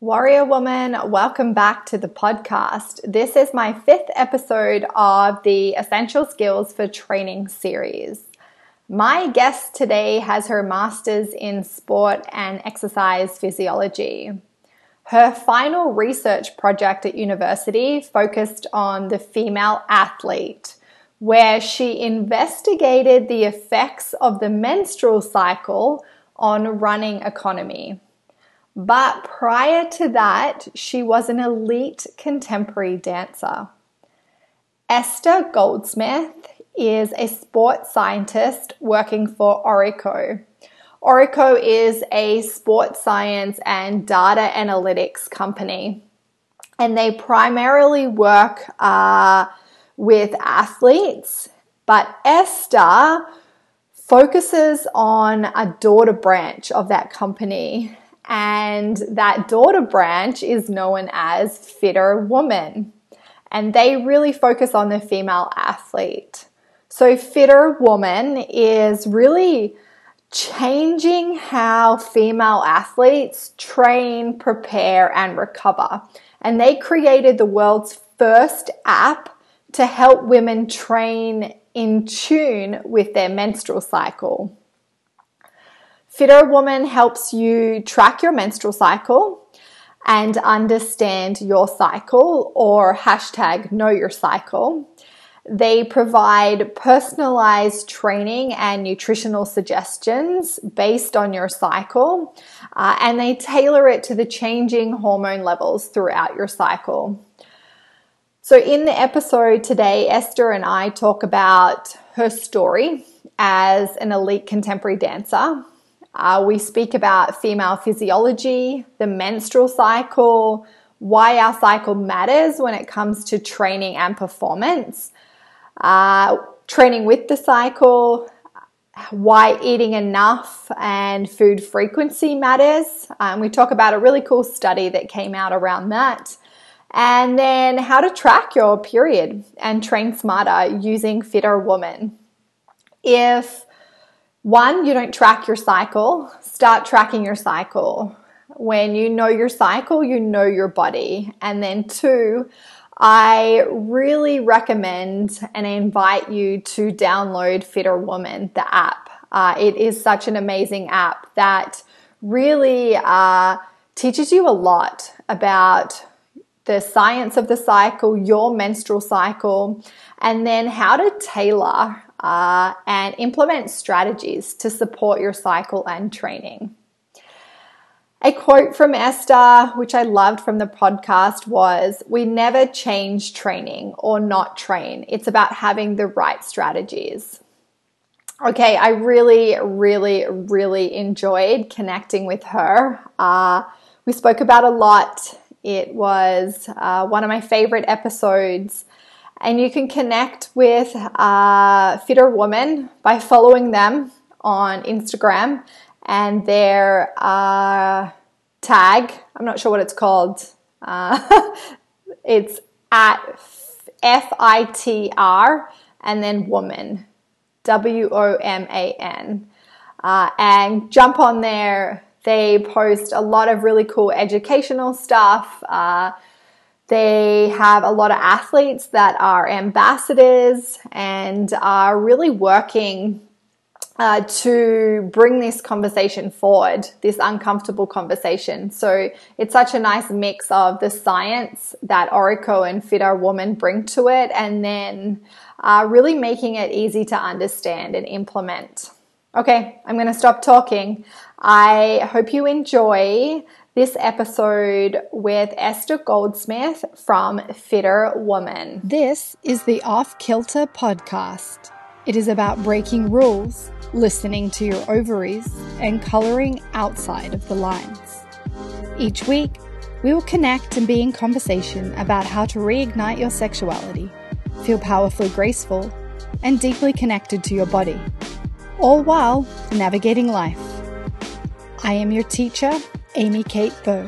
Warrior Woman, welcome back to the podcast. This is my fifth episode of the Essential Skills for Training series. My guest today has her master's in sport and exercise physiology. Her final research project at university focused on the female athlete, where she investigated the effects of the menstrual cycle on running economy. But prior to that, she was an elite contemporary dancer. Esther Goldsmith is a sports scientist working for Orreco. Orreco is a sports science and data analytics company, and they primarily work uh, with athletes. But Esther focuses on a daughter branch of that company and that daughter branch is known as FitrWoman. And they really focus on the female athlete. So, FitrWoman is really changing how female athletes train, prepare, and recover. And they created the world's first app to help women train in tune with their menstrual cycle. FitrWoman helps you track your menstrual cycle and understand your cycle or hashtag know your cycle. They provide personalized training and nutritional suggestions based on your cycle, uh, and they tailor it to the changing hormone levels throughout your cycle. So, in the episode today, Esther and I talk about her story as an elite contemporary dancer, uh, we speak about female physiology, the menstrual cycle, why our cycle matters when it comes to training and performance, uh, training with the cycle, why eating enough and food frequency matters. Um, we talk about a really cool study that came out around that. And then how to track your period and train smarter using FitrWoman. If one, you don't track your cycle. Start tracking your cycle. When you know your cycle, you know your body. And then two, I really recommend and I invite you to download FitrWoman, the app. Uh, it is such an amazing app that really uh, teaches you a lot about the science of the cycle, your menstrual cycle, and then how to tailor uh, and implement strategies to support your cycle and training. A quote from Esther, which I loved from the podcast, was We never change training or not train. It's about having the right strategies. Okay, I really, really, really enjoyed connecting with her. Uh, we spoke about a lot. It was uh, one of my favorite episodes. And you can connect with a FitrWoman by following them on Instagram and their uh, tag. I'm not sure what it's called. Uh, it's at F I T R and then woman, W O M A N. Uh, and jump on there. They post a lot of really cool educational stuff. Uh, they have a lot of athletes that are ambassadors and are really working uh, to bring this conversation forward, this uncomfortable conversation. So it's such a nice mix of the science that Orreco and FitrWoman bring to it, and then uh, really making it easy to understand and implement. Okay, I'm going to stop talking. I hope you enjoy this episode with Esther Goldsmith from FitrWoman. This is the Off Kilter podcast. It is about breaking rules, listening to your ovaries, and coloring outside of the lines. Each week, we will connect and be in conversation about how to reignite your sexuality, feel powerfully graceful, and deeply connected to your body, all while navigating life. I am your teacher Amy Kate Bow.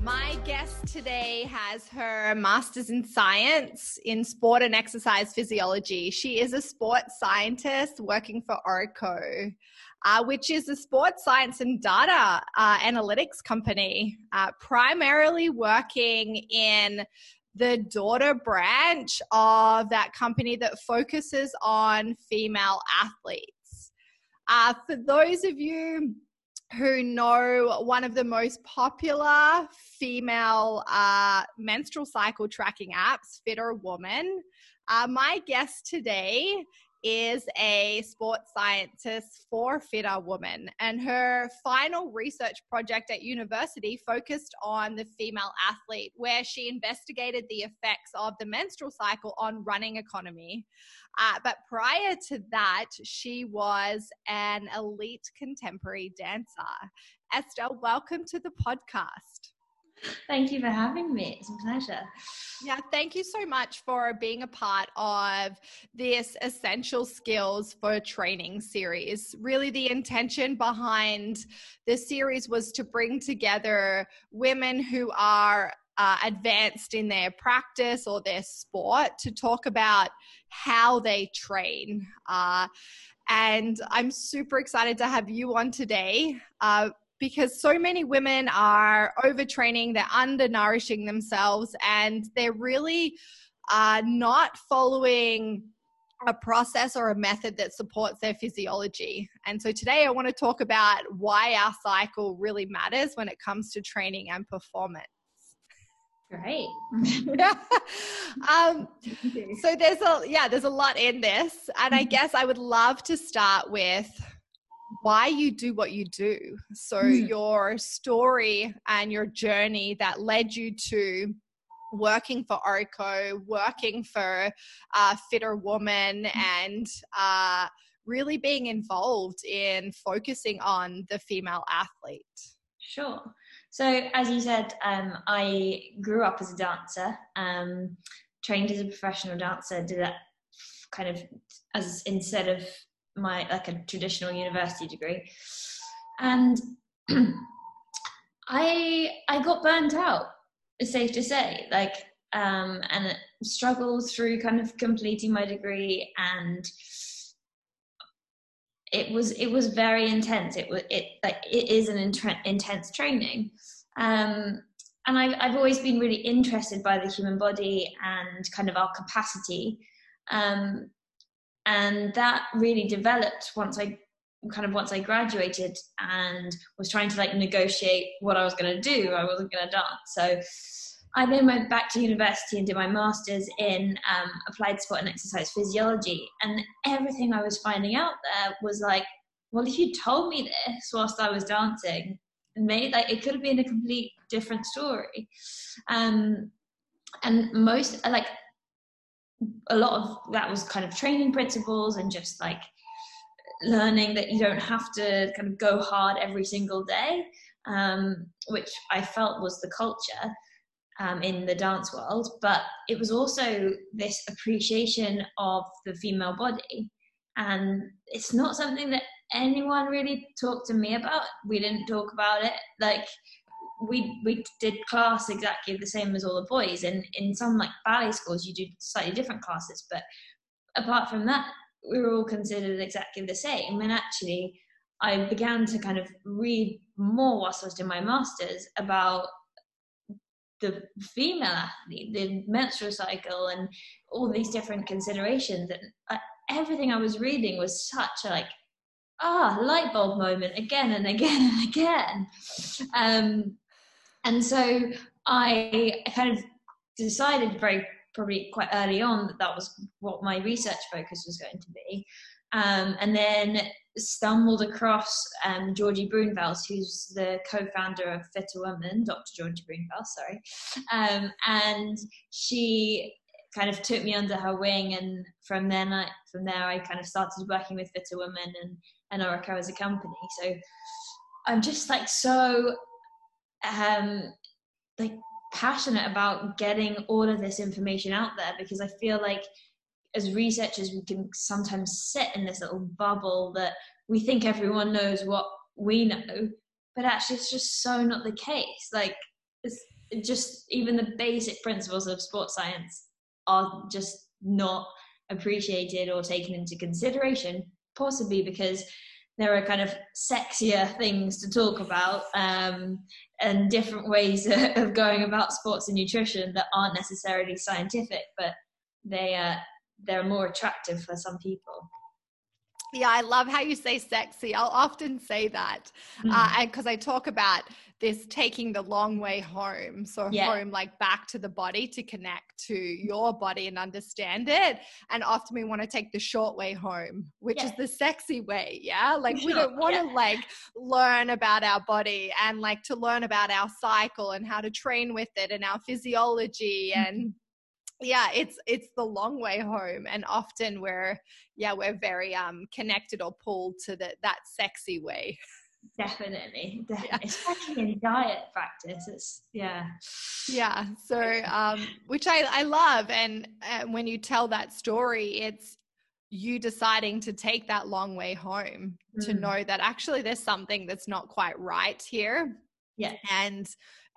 My guest today has her master's in science in sport and exercise physiology. She is a sports scientist working for Orreco. uh, which is a sports science and data uh, analytics company, uh, primarily working in the daughter branch of that company that focuses on female athletes. Uh, for those of you who know one of the most popular female uh, menstrual cycle tracking apps, FitrWoman, uh, my guest today is a sports scientist for FitrWoman, and her final research project at university focused on the female athlete, where she investigated the effects of the menstrual cycle on running economy. Uh, but prior to that, she was an elite contemporary dancer. Estelle, welcome to the podcast. Thank you for having me. It's a pleasure. Yeah, thank you so much for being a part of this Essential Skills for Training series. Really, the intention behind this series was to bring together women who are uh, advanced in their practice or their sport to talk about how they train. Uh, and I'm super excited to have you on today. Uh, because so many women are overtraining, they're undernourishing themselves, and they're really uh, not following a process or a method that supports their physiology. And so today I want to talk about why our cycle really matters when it comes to training and performance. Great. um, so there's a yeah, there's a lot in this, and I mm-hmm. guess I would love to start with why you do what you do. So, mm. your story and your journey that led you to working for Orreco, working for uh, FitrWoman, mm. and uh, really being involved in focusing on the female athlete. Sure. So, as you said, um, I grew up as a dancer, um, trained as a professional dancer, did that kind of as instead of my like a traditional university degree, and I I got burnt out. It's safe to say, like, um, and struggled through kind of completing my degree, and it was it was very intense. It was it like it is an intense training. Um, and I've, I've always been really interested by the human body and kind of our capacity um, and that really developed once i kind of once i graduated and was trying to like negotiate what i was going to do i wasn't going to dance. So i then went back to university and did my master's in um, applied sport and exercise physiology. And everything i was finding out there was like well if you told me this whilst i was dancing made like it could have been a complete different story. Um, and most like a lot of that was kind of training principles and just like learning that you don't have to kind of go hard every single day, um, which I felt was the culture um, in the dance world. But it was also this appreciation of the female body. And it's not something that anyone really talked to me about. We didn't talk about it. Like, we we did class exactly the same as all the boys and in some like ballet schools you do slightly different classes but apart from that we were all considered exactly the same and actually i began to kind of read more whilst i was doing my masters about the female athlete the menstrual cycle and all these different considerations and uh, everything i was reading was such a like ah light bulb moment again and again and again. Um, and so I kind of decided very probably quite early on that that was what my research focus was going to be. Um, and then stumbled across um, Georgie Bruinvels, who's the co-founder of FitrWoman, Dr. Georgie Bruinvels, sorry. Um, and she kind of took me under her wing, and from then, I, from there, I kind of started working with FitrWoman and and Orreco as a company. So I'm just like so um, like passionate about getting all of this information out there because I feel like as researchers we can sometimes sit in this little bubble that we think everyone knows what we know, but actually it's just so not the case. Like it's just even the basic principles of sports science are just not appreciated or taken into consideration, possibly because there are kind of sexier things to talk about um, and different ways of going about sports and nutrition that aren't necessarily scientific, but they uh, they're more attractive for some people. Yeah, I love how you say sexy. I'll often say that, mm. uh, and because I talk about this taking the long way home, so yeah. home like back to the body to connect to your body and understand it. And often we want to take the short way home, which yeah. is the sexy way. Yeah, like we don't want to yeah. like learn about our body and like to learn about our cycle and how to train with it and our physiology mm-hmm. and yeah it's it's the long way home and often we're yeah we're very um connected or pulled to the, that sexy way definitely, definitely. Yeah. especially in diet practice it's yeah yeah so um which i i love and uh, when you tell that story it's you deciding to take that long way home mm. to know that actually there's something that's not quite right here yeah and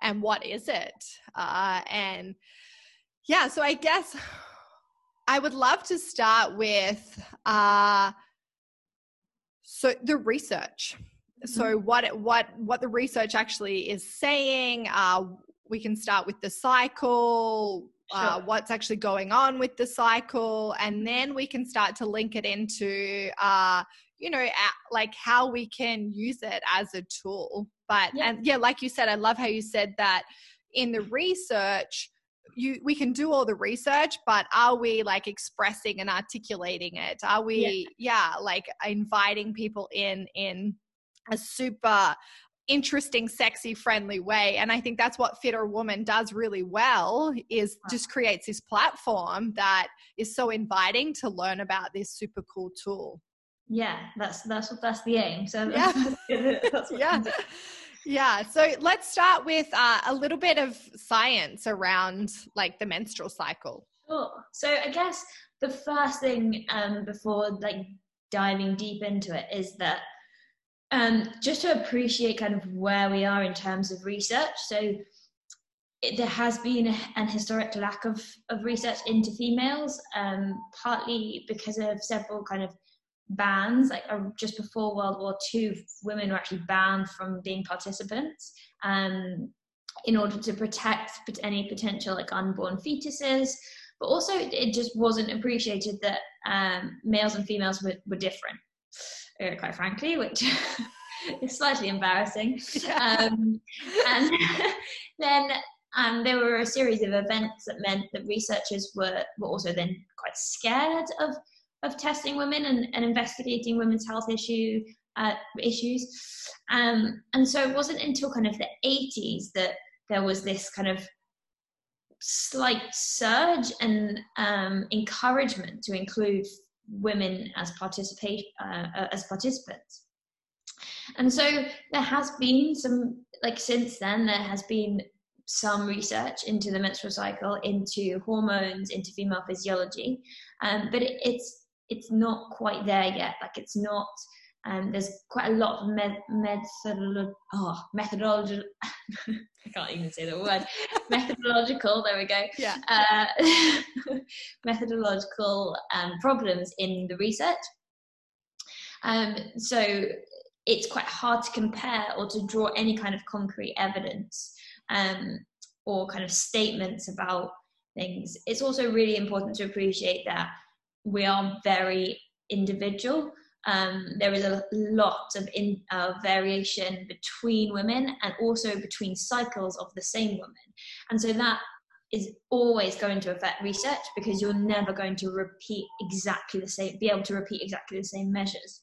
and what is it uh and yeah, so I guess I would love to start with uh, so the research. Mm-hmm. So what what what the research actually is saying. Uh, we can start with the cycle, uh, sure. uh, what's actually going on with the cycle, and then we can start to link it into, uh, you know, like how we can use it as a tool. But yeah. and yeah, like you said, I love how you said that in the research you we can do all the research but are we like expressing and articulating it? Are we yeah, yeah like inviting people in in a super interesting sexy friendly way? And i think that's what FitrWoman does really well is just creates this platform that is so inviting to learn about this super cool tool. Yeah that's that's what that's the aim. So yeah. yeah yeah. So let's start with uh, a little bit of science around like the menstrual cycle. Sure. So I guess the first thing um, before like diving deep into it is that um, just to appreciate kind of where we are in terms of research. So it, there has been an historic lack of, of research into females, um, partly because of several kind of bans like uh, just before world war ii women were actually banned from being participants um, in order to protect any potential like unborn fetuses. But also it just wasn't appreciated that um, males and females were, were different uh, quite frankly which is slightly embarrassing. Um, and then um, there were a series of events that meant that researchers were, were also then quite scared of of testing women and, and investigating women's health issue uh, issues. Um, and so it wasn't until kind of the 80s that there was this kind of slight surge and um, encouragement to include women as participate uh, uh, as participants. And so there has been some like since then there has been some research into the menstrual cycle, into hormones, into female physiology, um, but it, it's it's not quite there yet. Like it's not. Um, there's quite a lot of med- methodolo- oh, methodological. I can't even say the word. methodological. There we go. Yeah. Uh, methodological um, problems in the research. Um, so it's quite hard to compare or to draw any kind of concrete evidence um, or kind of statements about things. It's also really important to appreciate that we are very individual. Um, there is a lot of in, uh, variation between women and also between cycles of the same woman. And so that is always going to affect research because you're never going to repeat exactly the same, be able to repeat exactly the same measures.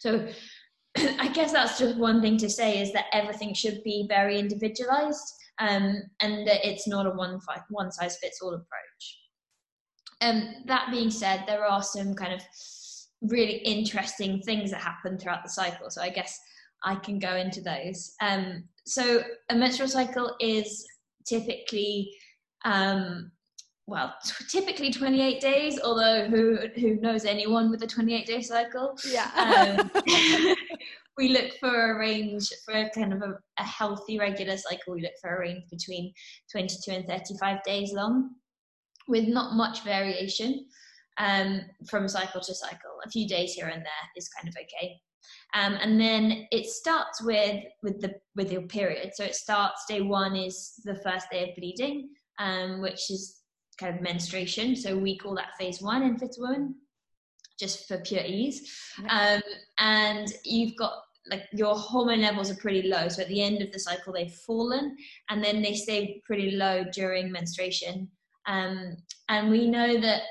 So I guess that's just one thing to say is that everything should be very individualized um, and that it's not a one, one size fits all approach. Um, that being said, there are some kind of really interesting things that happen throughout the cycle. So I guess I can go into those. Um, so a menstrual cycle is typically, um, well, t- typically 28 days. Although who who knows anyone with a 28 day cycle? Yeah. Um, we look for a range for a kind of a, a healthy regular cycle. We look for a range between 22 and 35 days long with not much variation um, from cycle to cycle. A few days here and there is kind of okay. Um, and then it starts with with the with your period. So it starts day one is the first day of bleeding, um, which is kind of menstruation. So we call that phase one in Fit Woman, just for pure ease. Um, and you've got like your hormone levels are pretty low. So at the end of the cycle, they've fallen, and then they stay pretty low during menstruation. Um, and we know that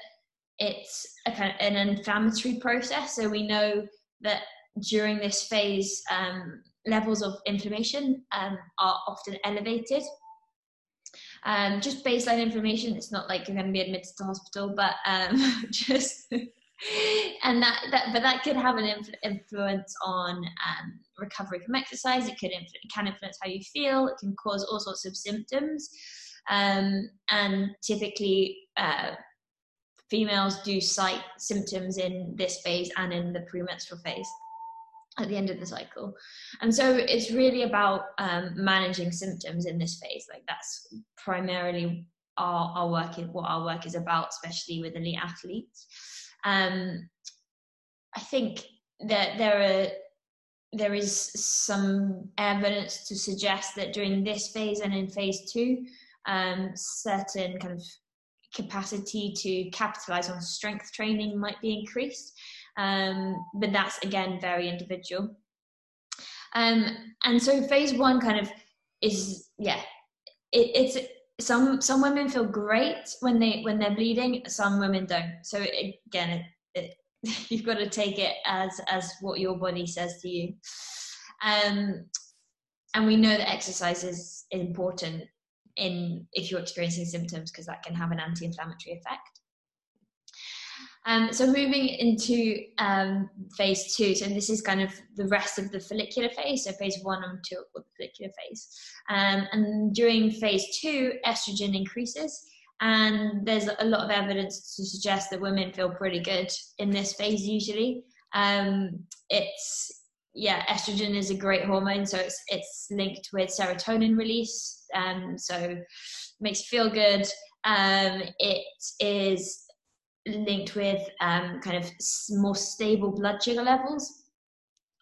it's a kind of an inflammatory process. So we know that during this phase, um, levels of inflammation um, are often elevated. Um, just baseline inflammation. It's not like you're going to be admitted to hospital, but um, just and that, that but that could have an influ- influence on um, recovery from exercise. It could influ- can influence how you feel. It can cause all sorts of symptoms, um, and typically. Uh, females do cite symptoms in this phase and in the premenstrual phase at the end of the cycle. And so it's really about um, managing symptoms in this phase. Like that's primarily our, our work, is, what our work is about, especially with elite athletes. Um, I think that there are there is some evidence to suggest that during this phase and in phase two, um, certain kind of capacity to capitalize on strength training might be increased. Um, but that's again very individual. Um, and so phase one kind of is yeah, it, it's some some women feel great when they when they're bleeding, some women don't. So it, again, it, you've got to take it as as what your body says to you. Um, and we know that exercise is important in if you're experiencing symptoms because that can have an anti-inflammatory effect. Um, so moving into um, phase two, so this is kind of the rest of the follicular phase. So phase one and two of the follicular phase, um, and during phase two, estrogen increases, and there's a lot of evidence to suggest that women feel pretty good in this phase. Usually, um, it's yeah, estrogen is a great hormone, so it's it's linked with serotonin release, um, so makes you feel good. Um, it is linked with um, kind of more stable blood sugar levels,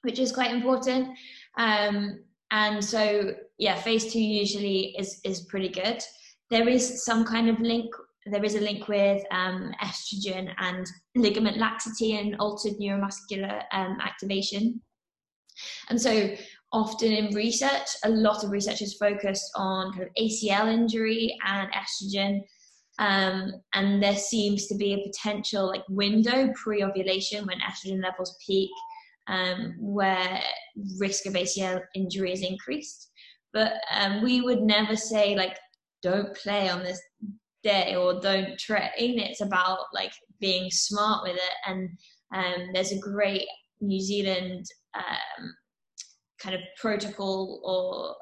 which is quite important. Um, and so, yeah, phase two usually is is pretty good. There is some kind of link. There is a link with um, estrogen and ligament laxity and altered neuromuscular um, activation. And so, often in research, a lot of research is focused on kind of ACL injury and estrogen um, and there seems to be a potential like window pre-ovulation when estrogen levels peak, um, where risk of ACL injury is increased. But um, we would never say like don't play on this day or don't train. It's about like being smart with it. And um, there's a great New Zealand um, kind of protocol or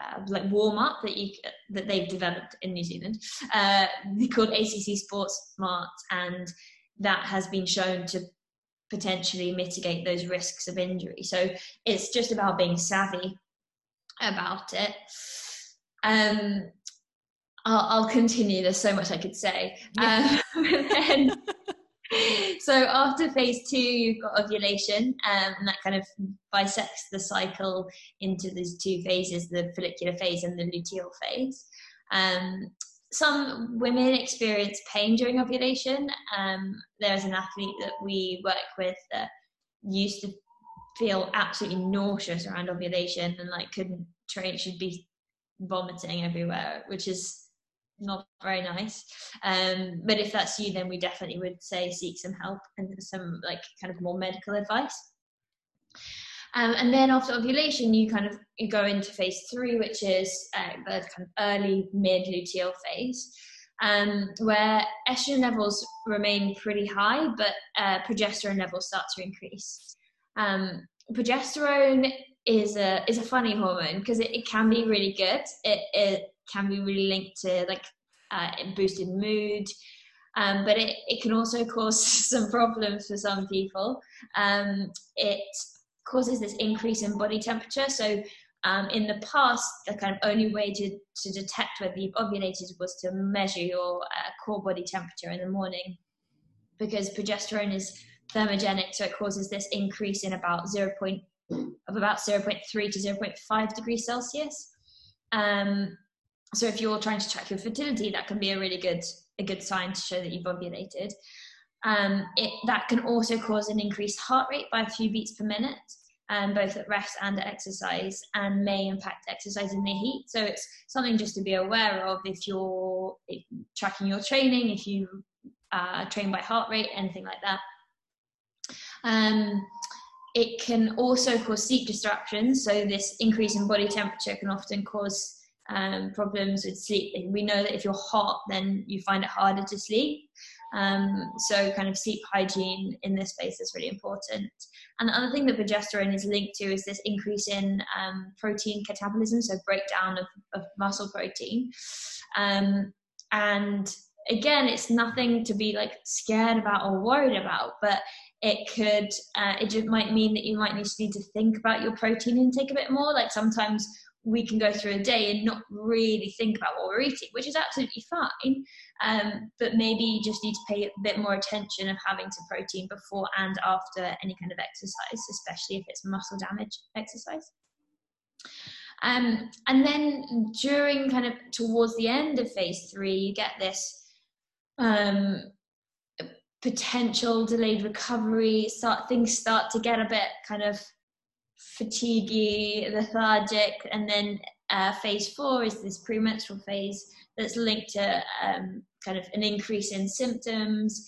uh, like warm up that you that they've developed in New Zealand. Uh, called ACC Sports Smart, and that has been shown to potentially mitigate those risks of injury. So it's just about being savvy about it. Um, I'll, I'll continue. There's so much I could say. Um, then, so after phase two, you've got ovulation, um, and that kind of bisects the cycle into these two phases: the follicular phase and the luteal phase. Um, some women experience pain during ovulation. Um, there's an athlete that we work with that used to feel absolutely nauseous around ovulation and like couldn't train. She'd be vomiting everywhere, which is not very nice. Um, but if that's you, then we definitely would say seek some help and some like kind of more medical advice. Um, and then after ovulation, you kind of you go into phase three, which is uh, the kind of early mid luteal phase, um, where estrogen levels remain pretty high, but uh, progesterone levels start to increase. Um, progesterone is a is a funny hormone because it, it can be really good. It, it can be really linked to like uh, boosted mood. Um, but it, it can also cause some problems for some people. Um, it causes this increase in body temperature. So um, in the past, the kind of only way to, to detect whether you've ovulated was to measure your uh, core body temperature in the morning because progesterone is thermogenic, so it causes this increase in about 0. Point, of about 0.3 to 0.5 degrees Celsius. Um, so if you're trying to track your fertility, that can be a really good a good sign to show that you've ovulated. Um, it, that can also cause an increased heart rate by a few beats per minute, um, both at rest and at exercise, and may impact exercise in the heat. So it's something just to be aware of if you're tracking your training, if you uh, train by heart rate, anything like that. Um, it can also cause sleep disruptions. So this increase in body temperature can often cause um, problems with sleep. We know that if you're hot, then you find it harder to sleep. Um, so kind of sleep hygiene in this space is really important. And the other thing that progesterone is linked to is this increase in um, protein catabolism, so breakdown of, of muscle protein. Um, and again, it's nothing to be like scared about or worried about, but it could, uh, it just might mean that you might need to need to think about your protein intake a bit more. Like sometimes we can go through a day and not really think about what we're eating, which is absolutely fine. Um, but maybe you just need to pay a bit more attention of having some protein before and after any kind of exercise, especially if it's muscle damage exercise. Um, and then during kind of towards the end of phase three, you get this um, potential delayed recovery. Start things start to get a bit kind of fatiguey, lethargic, and then uh, phase four is this premenstrual phase that's linked to um, kind of an increase in symptoms.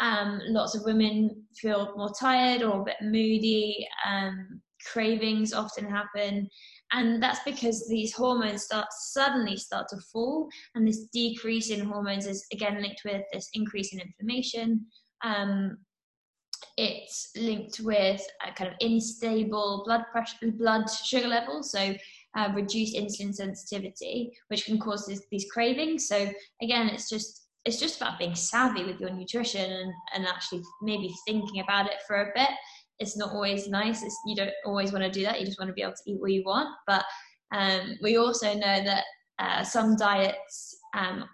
Um, lots of women feel more tired or a bit moody. Um, cravings often happen, and that's because these hormones start suddenly start to fall, and this decrease in hormones is again linked with this increase in inflammation. Um, it's linked with a kind of unstable blood pressure, blood sugar levels, so uh, reduced insulin sensitivity, which can cause this, these cravings. So again, it's just it's just about being savvy with your nutrition and, and actually maybe thinking about it for a bit. It's not always nice. It's, you don't always want to do that. You just want to be able to eat what you want. But um, we also know that uh, some diets, um,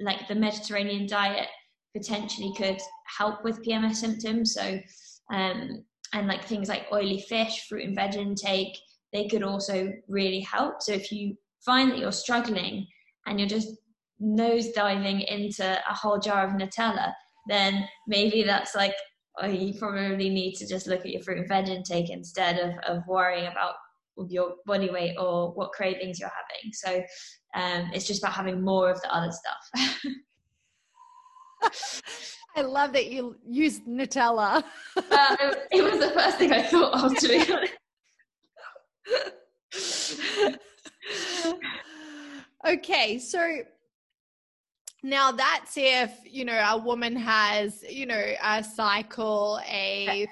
like the Mediterranean diet, potentially could help with PMS symptoms. So, um, and like things like oily fish, fruit and veg intake, they could also really help. So if you find that you're struggling and you're just nose diving into a whole jar of Nutella, then maybe that's like oh, you probably need to just look at your fruit and veg intake instead of, of worrying about your body weight or what cravings you're having. So um, it's just about having more of the other stuff. I love that you used Nutella. uh, it was the first thing I thought of, to be honest. okay, so now that's if you know a woman has you know a cycle, a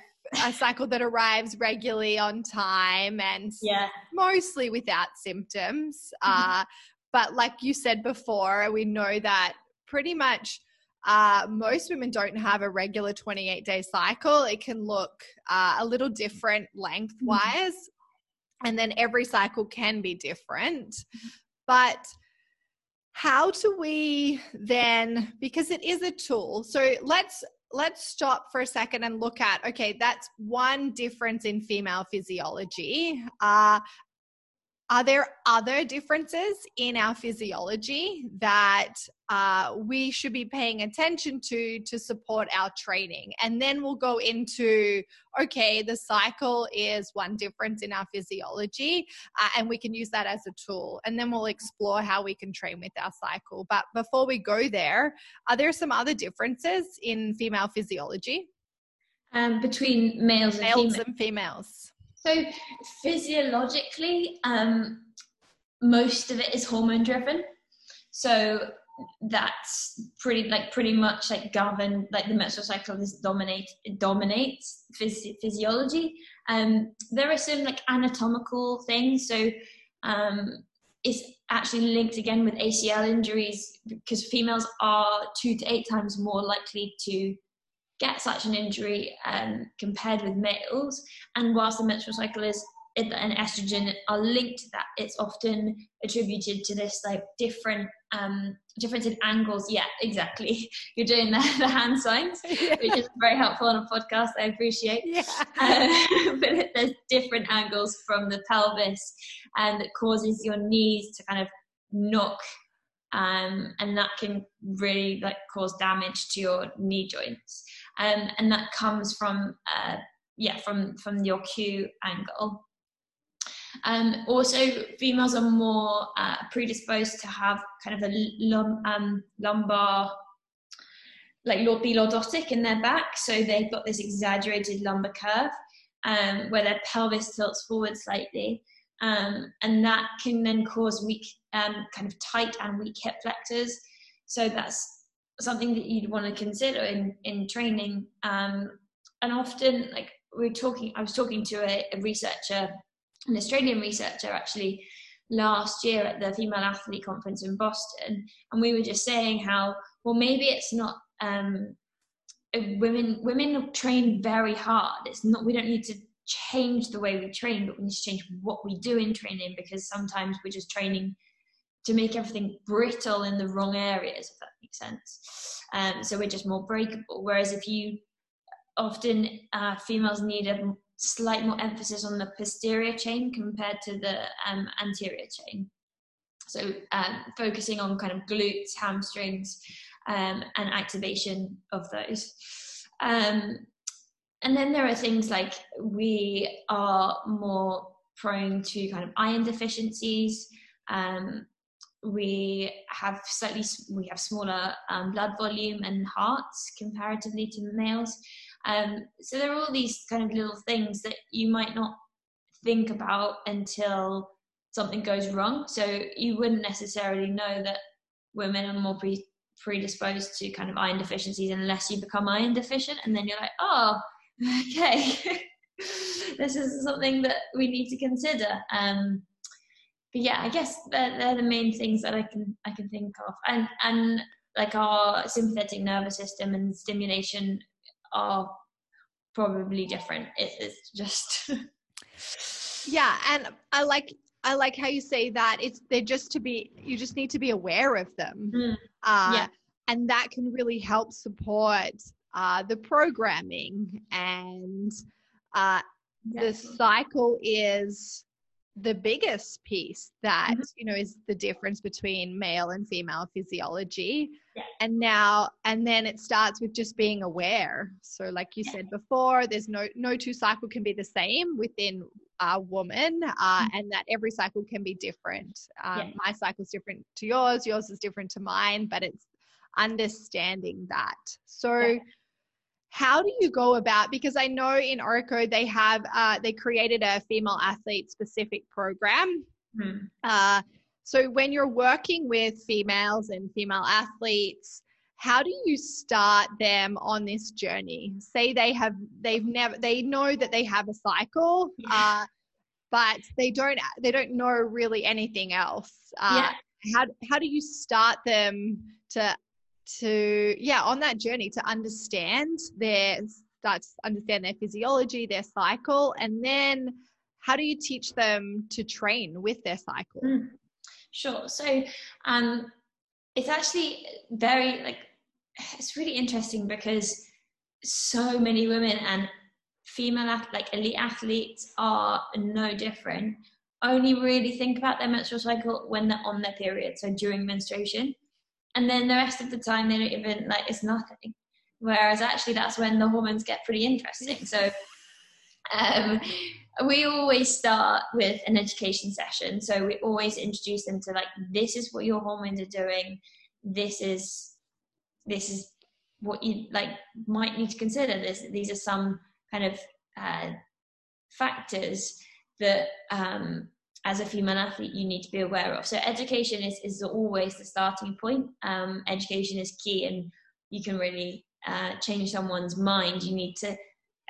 a cycle that arrives regularly on time and yeah. mostly without symptoms. Uh, but like you said before, we know that pretty much uh, most women don't have a regular 28 day cycle. It can look uh, a little different lengthwise, mm-hmm. and then every cycle can be different. Mm-hmm. But how do we then because it is a tool so let's let's stop for a second and look at okay that's one difference in female physiology uh, are there other differences in our physiology that uh, we should be paying attention to to support our training? And then we'll go into okay, the cycle is one difference in our physiology, uh, and we can use that as a tool. And then we'll explore how we can train with our cycle. But before we go there, are there some other differences in female physiology? Um, between males, males and, and females. So physiologically, um, most of it is hormone driven. So that's pretty like pretty much like governed like the menstrual cycle is dominate dominates phys- physiology um there are some like anatomical things so um it's actually linked again with acl injuries because females are two to eight times more likely to get such an injury um, compared with males. And whilst the menstrual cycle is and estrogen are linked to that, it's often attributed to this like different um, difference in angles. Yeah, exactly. You're doing the, the hand signs, yeah. which is very helpful on a podcast. I appreciate. Yeah. Uh, but there's different angles from the pelvis, and that causes your knees to kind of knock, um, and that can really like cause damage to your knee joints. Um, and that comes from uh, yeah from from your Q angle. Um, also, females are more uh, predisposed to have kind of a lum, um, lumbar, like be lordotic in their back. So they've got this exaggerated lumbar curve um, where their pelvis tilts forward slightly. Um, and that can then cause weak, um, kind of tight and weak hip flexors. So that's something that you'd want to consider in, in training. Um, and often, like we're talking, I was talking to a, a researcher an Australian researcher actually last year at the female athlete conference in Boston, and we were just saying how well maybe it's not um, women women train very hard. It's not we don't need to change the way we train, but we need to change what we do in training because sometimes we're just training to make everything brittle in the wrong areas, if that makes sense. Um, so we're just more breakable. Whereas if you often uh, females need a slight more emphasis on the posterior chain compared to the um, anterior chain. So um, focusing on kind of glutes, hamstrings, um, and activation of those. Um, and then there are things like we are more prone to kind of iron deficiencies. Um, we have slightly we have smaller um, blood volume and hearts comparatively to males um, so there are all these kind of little things that you might not think about until something goes wrong. So you wouldn't necessarily know that women are more pre- predisposed to kind of iron deficiencies unless you become iron deficient, and then you're like, oh, okay, this is something that we need to consider. Um, yeah, I guess they're, they're the main things that I can I can think of, and and like our sympathetic nervous system and stimulation are probably different. It is just Yeah, and I like I like how you say that it's they're just to be you just need to be aware of them. Mm. Uh, yeah. and that can really help support uh, the programming and uh, the cycle is the biggest piece that mm-hmm. you know is the difference between male and female physiology yeah. and now and then it starts with just being aware so like you yeah. said before there's no no two cycle can be the same within a woman uh, mm-hmm. and that every cycle can be different um, yeah. my cycle is different to yours yours is different to mine but it's understanding that so how do you go about because i know in Orreco they have uh, they created a female athlete specific program mm. uh, so when you're working with females and female athletes how do you start them on this journey say they have they've never they know that they have a cycle uh, but they don't they don't know really anything else uh, yeah. how, how do you start them to to yeah on that journey to understand their start to understand their physiology their cycle and then how do you teach them to train with their cycle? Mm, sure. So um it's actually very like it's really interesting because so many women and female like elite athletes are no different. Only really think about their menstrual cycle when they're on their period so during menstruation and then the rest of the time they don't even like it's nothing. Whereas actually that's when the hormones get pretty interesting. So um, we always start with an education session. So we always introduce them to like this is what your hormones are doing. This is this is what you like might need to consider. This these are some kind of uh, factors that um, as a female athlete you need to be aware of. So education is, is always the starting point. Um, education is key and you can really uh, change someone's mind. You need to,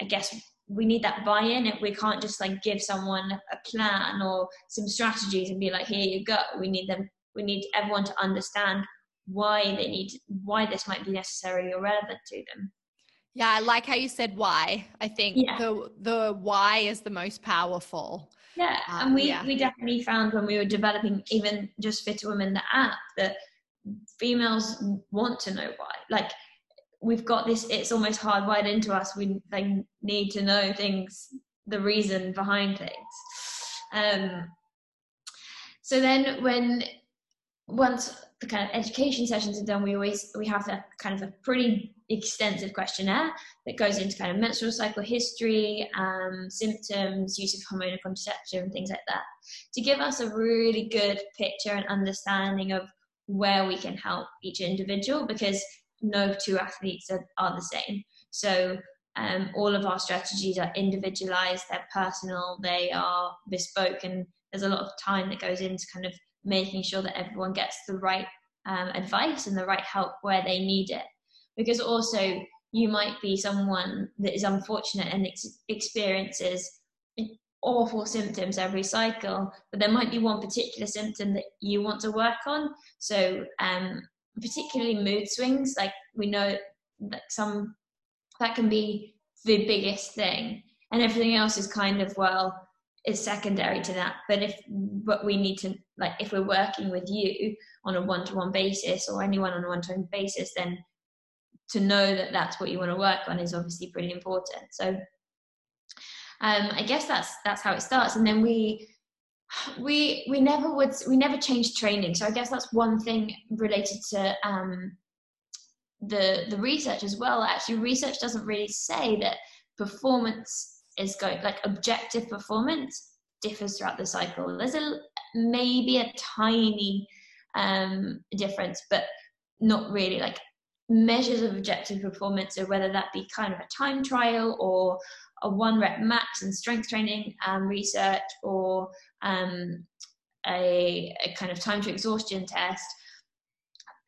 I guess, we need that buy-in. If we can't just like give someone a plan or some strategies and be like, here you go. We need them. We need everyone to understand why they need, why this might be necessary or relevant to them. Yeah, I like how you said why. I think yeah. the the why is the most powerful. Yeah, um, and we, yeah. we definitely found when we were developing even just Fitter Women, the app, that females want to know why. Like we've got this, it's almost hardwired into us. We they need to know things, the reason behind things. Um, so then when once the kind of education sessions are done, we always we have a kind of a pretty extensive questionnaire that goes into kind of menstrual cycle history, um, symptoms, use of hormonal contraception, and things like that, to give us a really good picture and understanding of where we can help each individual because no two athletes are, are the same. So um, all of our strategies are individualized, they're personal, they are bespoke, and there's a lot of time that goes into kind of making sure that everyone gets the right um, advice and the right help where they need it. Because also, you might be someone that is unfortunate and ex- experiences awful symptoms every cycle, but there might be one particular symptom that you want to work on. So, um, particularly mood swings, like we know that some that can be the biggest thing, and everything else is kind of well is secondary to that. But if what we need to like, if we're working with you on a one-to-one basis or anyone on a one-to-one basis, then to know that that's what you want to work on is obviously pretty important. So um, I guess that's that's how it starts, and then we we we never would we never changed training. So I guess that's one thing related to um, the the research as well. Actually, research doesn't really say that performance is going like objective performance differs throughout the cycle. There's a maybe a tiny um, difference, but not really. Like measures of objective performance, or whether that be kind of a time trial or a one rep max in strength training um, research, or um, a, a kind of time to exhaustion test.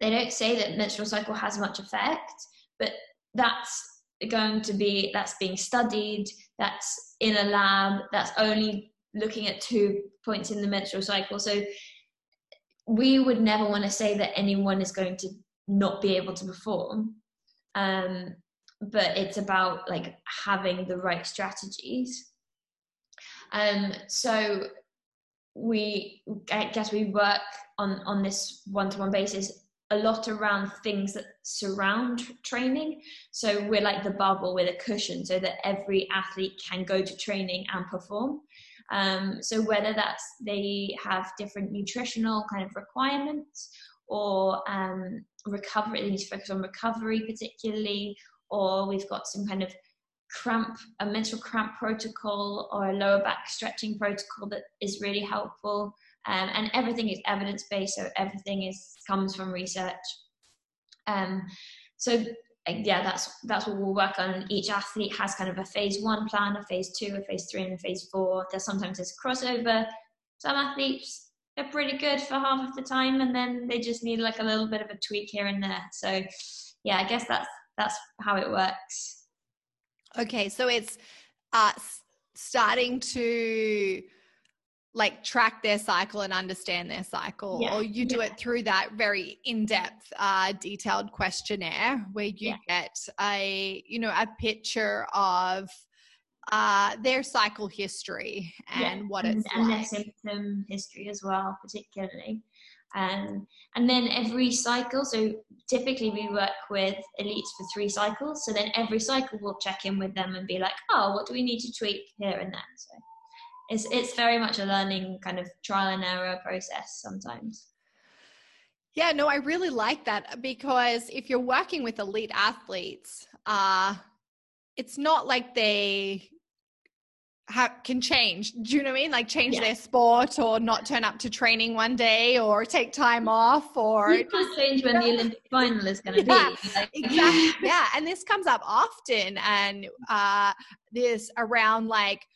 They don't say that menstrual cycle has much effect, but that's going to be that's being studied that's in a lab that's only looking at two points in the menstrual cycle so we would never want to say that anyone is going to not be able to perform um, but it's about like having the right strategies um, so we i guess we work on on this one-to-one basis a lot around things that surround training. So we're like the bubble with a cushion so that every athlete can go to training and perform. Um, so whether that's they have different nutritional kind of requirements or um, recovery, they need to focus on recovery particularly, or we've got some kind of cramp, a menstrual cramp protocol or a lower back stretching protocol that is really helpful. Um, and everything is evidence based so everything is comes from research. Um, so yeah that's that's what we'll work on. Each athlete has kind of a phase one plan a phase two a phase three and a phase four. There's sometimes there's crossover. Some athletes they're pretty good for half of the time and then they just need like a little bit of a tweak here and there so yeah i guess that's that's how it works okay so it's uh starting to like track their cycle and understand their cycle yeah. or you do yeah. it through that very in-depth uh, detailed questionnaire where you yeah. get a you know a picture of uh, their cycle history and what it's and, like. their symptom history as well particularly. Um, and then every cycle so typically we work with elites for three cycles. So then every cycle we'll check in with them and be like oh what do we need to tweak here and there? So it's it's very much a learning kind of trial and error process sometimes. Yeah no i really like that because if you're working with elite athletes uh it's not like they ha- can change do you know what i mean like change yeah. their sport or not turn up to training one day or take time off or you can't change when the olympic final is going to yeah, be like- exactly yeah and this comes up often and uh this around like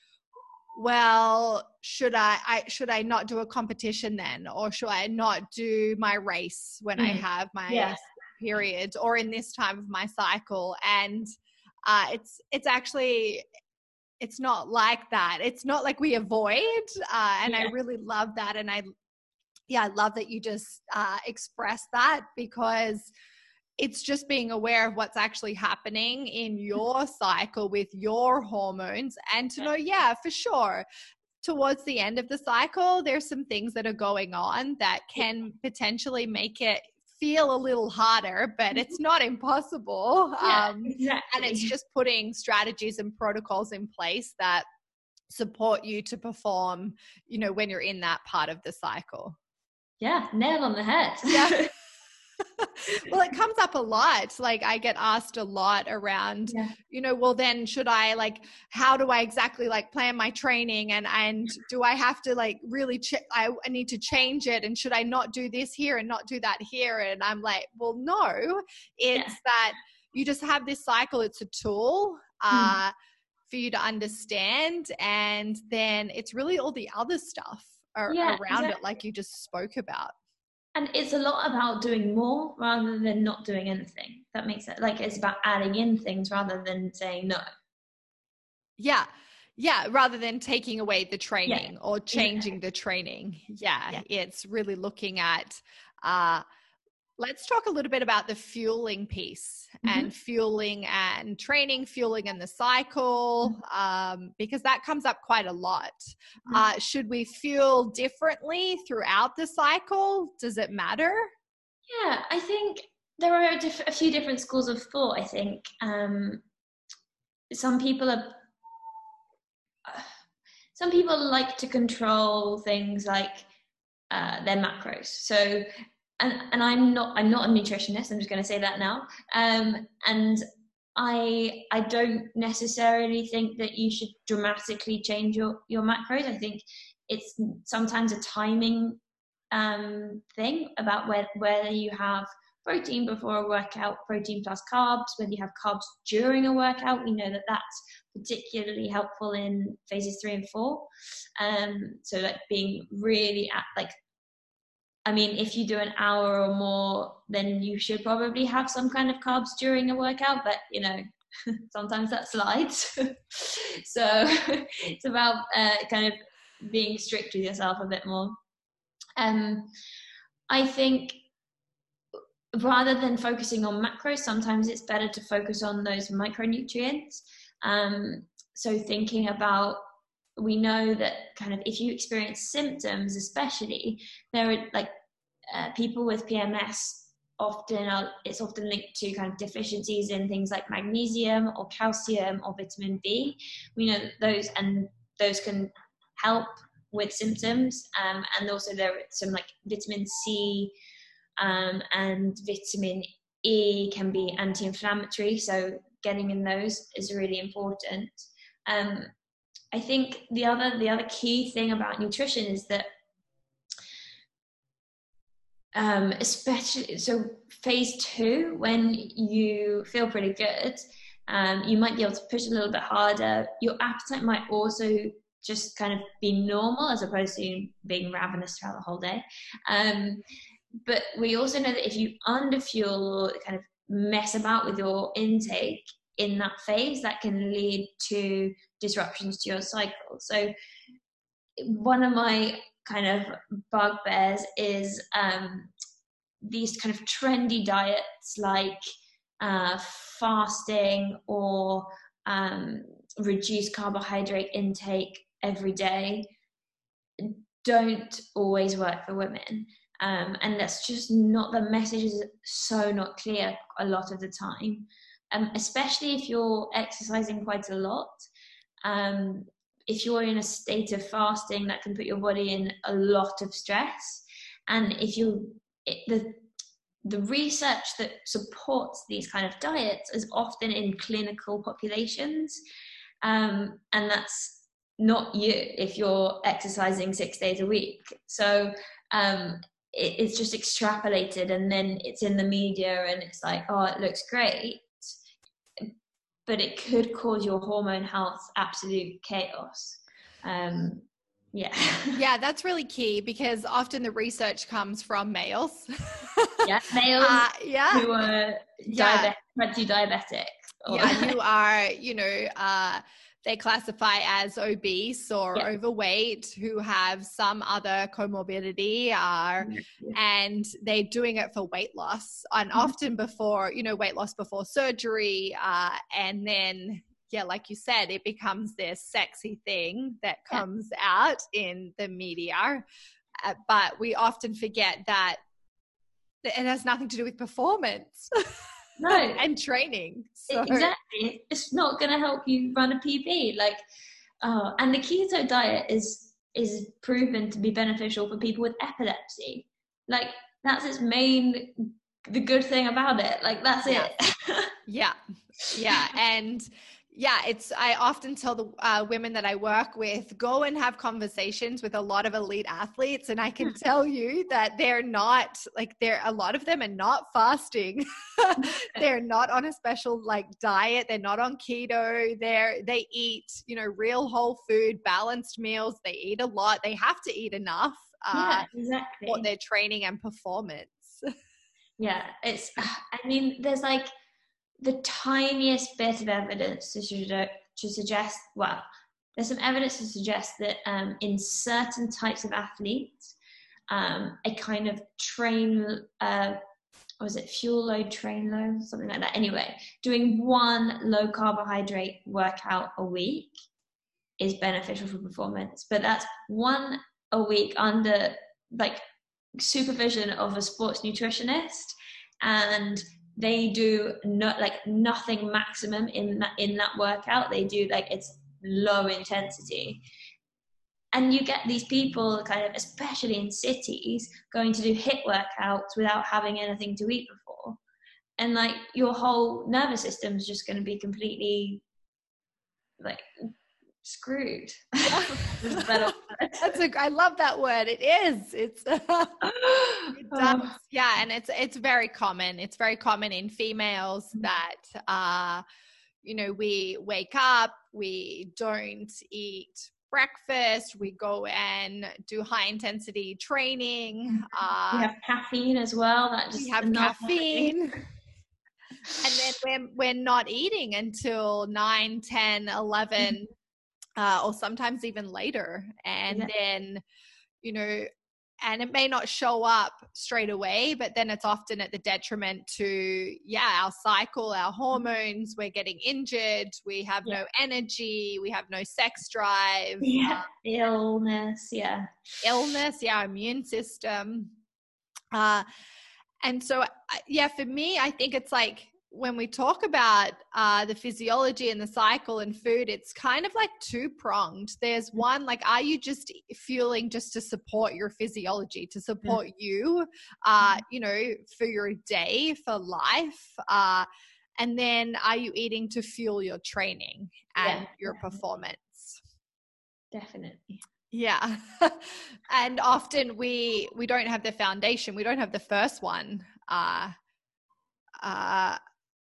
well should I, I should i not do a competition then or should i not do my race when mm. i have my yes. periods or in this time of my cycle and uh, it's it's actually it's not like that it's not like we avoid uh, and yeah. i really love that and i yeah i love that you just uh, express that because it's just being aware of what's actually happening in your cycle with your hormones and to know, yeah, for sure. Towards the end of the cycle, there's some things that are going on that can potentially make it feel a little harder, but it's not impossible. Yeah, um, exactly. and it's just putting strategies and protocols in place that support you to perform, you know, when you're in that part of the cycle. yeah, nail on the head. Yeah. well, it comes up a lot. Like I get asked a lot around, Yeah. you know, well then should I like how do I exactly like plan my training and and do I have to like really ch- I, I need to change it and should I not do this here and not do that here and I'm like, well no, it's Yeah. that you just have this cycle, it's a tool. Hmm. Uh for you to understand and then it's really all the other stuff Yeah, around it like you just spoke about. And it's a lot about doing more rather than not doing anything. That makes it like it's about adding in things rather than saying no. Yeah. Yeah, rather than taking away the training or changing the training. Yeah, Yeah. it's really looking at uh let's talk a little bit about the fueling piece Mhm. and fueling and training, fueling and the cycle um because that comes up quite a lot. Mhm. Uh should we fuel differently throughout the cycle? Does it matter? Yeah, I think there are a, diff- a few different schools of thought. I think um, some people are. Some people like to control things like uh, their macros. So, and and I'm not I'm not a nutritionist. I'm just going to say that now. Um, and I I don't necessarily think that you should dramatically change your your macros. I think it's sometimes a timing um, thing about where, whether you have protein before a workout, protein plus carbs, whether you have carbs during a workout. We know that that's particularly helpful in phases three and four. Um, so like being really at like, I mean, if you do an hour or more, then you should probably have some kind of carbs during a workout, but you know, sometimes that slides. so it's about uh, kind of being strict with yourself a bit more. Um, I think rather than focusing on macros, sometimes it's better to focus on those micronutrients. Um, so thinking about we know that kind of if you experience symptoms, especially there are like uh, people with PMS often are, it's often linked to kind of deficiencies in things like magnesium or calcium or vitamin B. We know those and those can help with symptoms, um, and also there are some like vitamin C um, and vitamin E can be anti-inflammatory. So getting in those is really important. Um, I think the other the other key thing about nutrition is that um, especially so phase two when you feel pretty good um, you might be able to push a little bit harder. Your appetite might also just kind of be normal as opposed to being ravenous throughout the whole day. Um, but we also know that if you underfuel or kind of mess about with your intake in that phase that can lead to disruptions to your cycle so one of my kind of bugbears is um, these kind of trendy diets like uh, fasting or um, reduced carbohydrate intake every day don't always work for women. Um, and that's just not the message is so not clear a lot of the time, um, especially if you're exercising quite a lot. Um, if you're in a state of fasting, that can put your body in a lot of stress. And if you, it, the the research that supports these kind of diets is often in clinical populations, um, and that's not you if you're exercising six days a week. So um, it, it's just extrapolated, and then it's in the media, and it's like, oh, it looks great, but it could cause your hormone health absolute chaos. Um, yeah. Yeah, that's really key because often the research comes from males. yeah, males Uh, yeah. who are Yeah. diabetic, to diabetic. or- yeah, who are, you know, uh, they classify as obese or Yeah. overweight, who have some other comorbidity, are, and they're doing it for weight loss, and Mhm. often before, you know, weight loss before surgery, uh, and then. Yeah, like you said, it becomes this sexy thing that Yeah. comes out in the media. Uh, but we often forget that it has nothing to do with performance. No. and training. So. Exactly. It's not going to help you run a PB. Like, oh, and the keto diet is is proven to be beneficial for people with epilepsy. Like, that's its main the good thing about it. Like, that's yeah. it. yeah, yeah, and yeah, it's, I often tell the uh, women that I work with go and have conversations with a lot of elite athletes. And I can hmm. tell you that they're not like, they're a lot of them are not fasting. they're not on a special like diet. They're not on keto. They're, they eat, you know, real whole food, balanced meals. They eat a lot. They have to eat enough. Uh, yeah, exactly. For their training and performance. yeah. It's, I mean, there's like, the tiniest bit of evidence to, to suggest, well, there's some evidence to suggest that um, in certain types of athletes, um, a kind of train, uh, was it fuel load, train load, something like that. Anyway, doing one low carbohydrate workout a week is beneficial for performance, but that's one a week under like supervision of a sports nutritionist and they do not like nothing maximum in that in that workout. They do like it's low intensity. And you get these people kind of especially in cities going to do HIIT workouts without having anything to eat before. And like your whole nervous system is just going to be completely like screwed. That's a, I love that word. It is. It's it does, yeah, and it's it's very common. It's very common in females mm-hmm. that uh you know, we wake up, we don't eat breakfast, we go and do high intensity training. Uh, we have caffeine as well. That just we have caffeine. and then we're, we're not eating until 9 10 11 uh, or sometimes even later. And yeah. then, you know, and it may not show up straight away, but then it's often at the detriment to, yeah, our cycle, our mm-hmm. hormones. We're getting injured. We have yeah. no energy. We have no sex drive. Yeah. Uh, illness. Yeah. Illness. Yeah. Immune system. Uh, and so, yeah, for me, I think it's like when we talk about uh, the physiology and the cycle and food, it's kind of like two pronged. There's mm. one, like, are you just fueling just to support your physiology, to support yeah. you, uh, mm-hmm. you know, for your day, for life? Uh, and then are you eating to fuel your training and yeah, your definitely. performance? Definitely. Yeah. and often we we don't have the foundation. We don't have the first one. Uh uh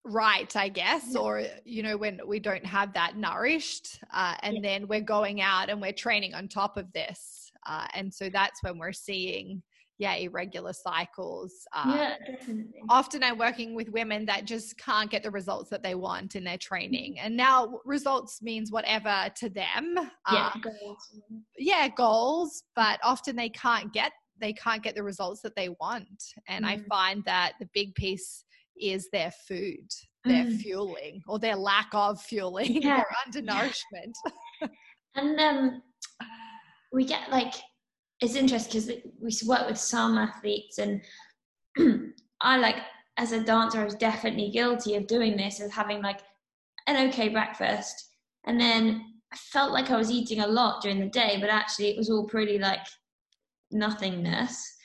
right i guess or you know when we don't have that nourished uh, and yeah. then we're going out and we're training on top of this uh, and so that's when we're seeing yeah irregular cycles uh, yeah definitely. often i'm working with women that just can't get the results that they want in their training mm-hmm. and now results means whatever to them yeah uh, goals. yeah goals but often they can't get they can't get the results that they want and mm. i find that the big piece is their food, their mm. fueling, or their lack of fueling, yeah. their undernourishment. and um, we get like, it's interesting because we work with some athletes, and I like, as a dancer, I was definitely guilty of doing this, of having like an okay breakfast. And then I felt like I was eating a lot during the day, but actually it was all pretty like nothingness.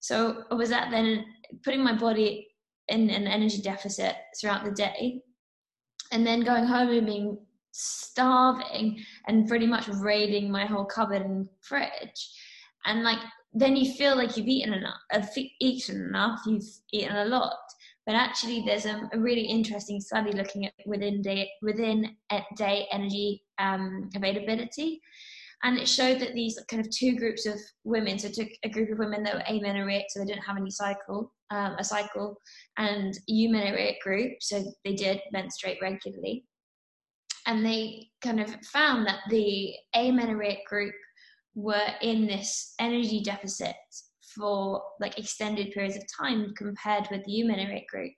So I was at then putting my body in an energy deficit throughout the day. And then going home and being starving and pretty much raiding my whole cupboard and fridge. And like then you feel like you've eaten enough uh, eaten enough you've eaten a lot. But actually there's a, a really interesting study looking at within day within day energy um, availability and it showed that these kind of two groups of women so it took a group of women that were amenorrheic so they didn't have any cycle um, a cycle and eumenorrheic group so they did menstruate regularly. And they kind of found that the amenorrheic group were in this energy deficit for like extended periods of time compared with the eumenorrheic group.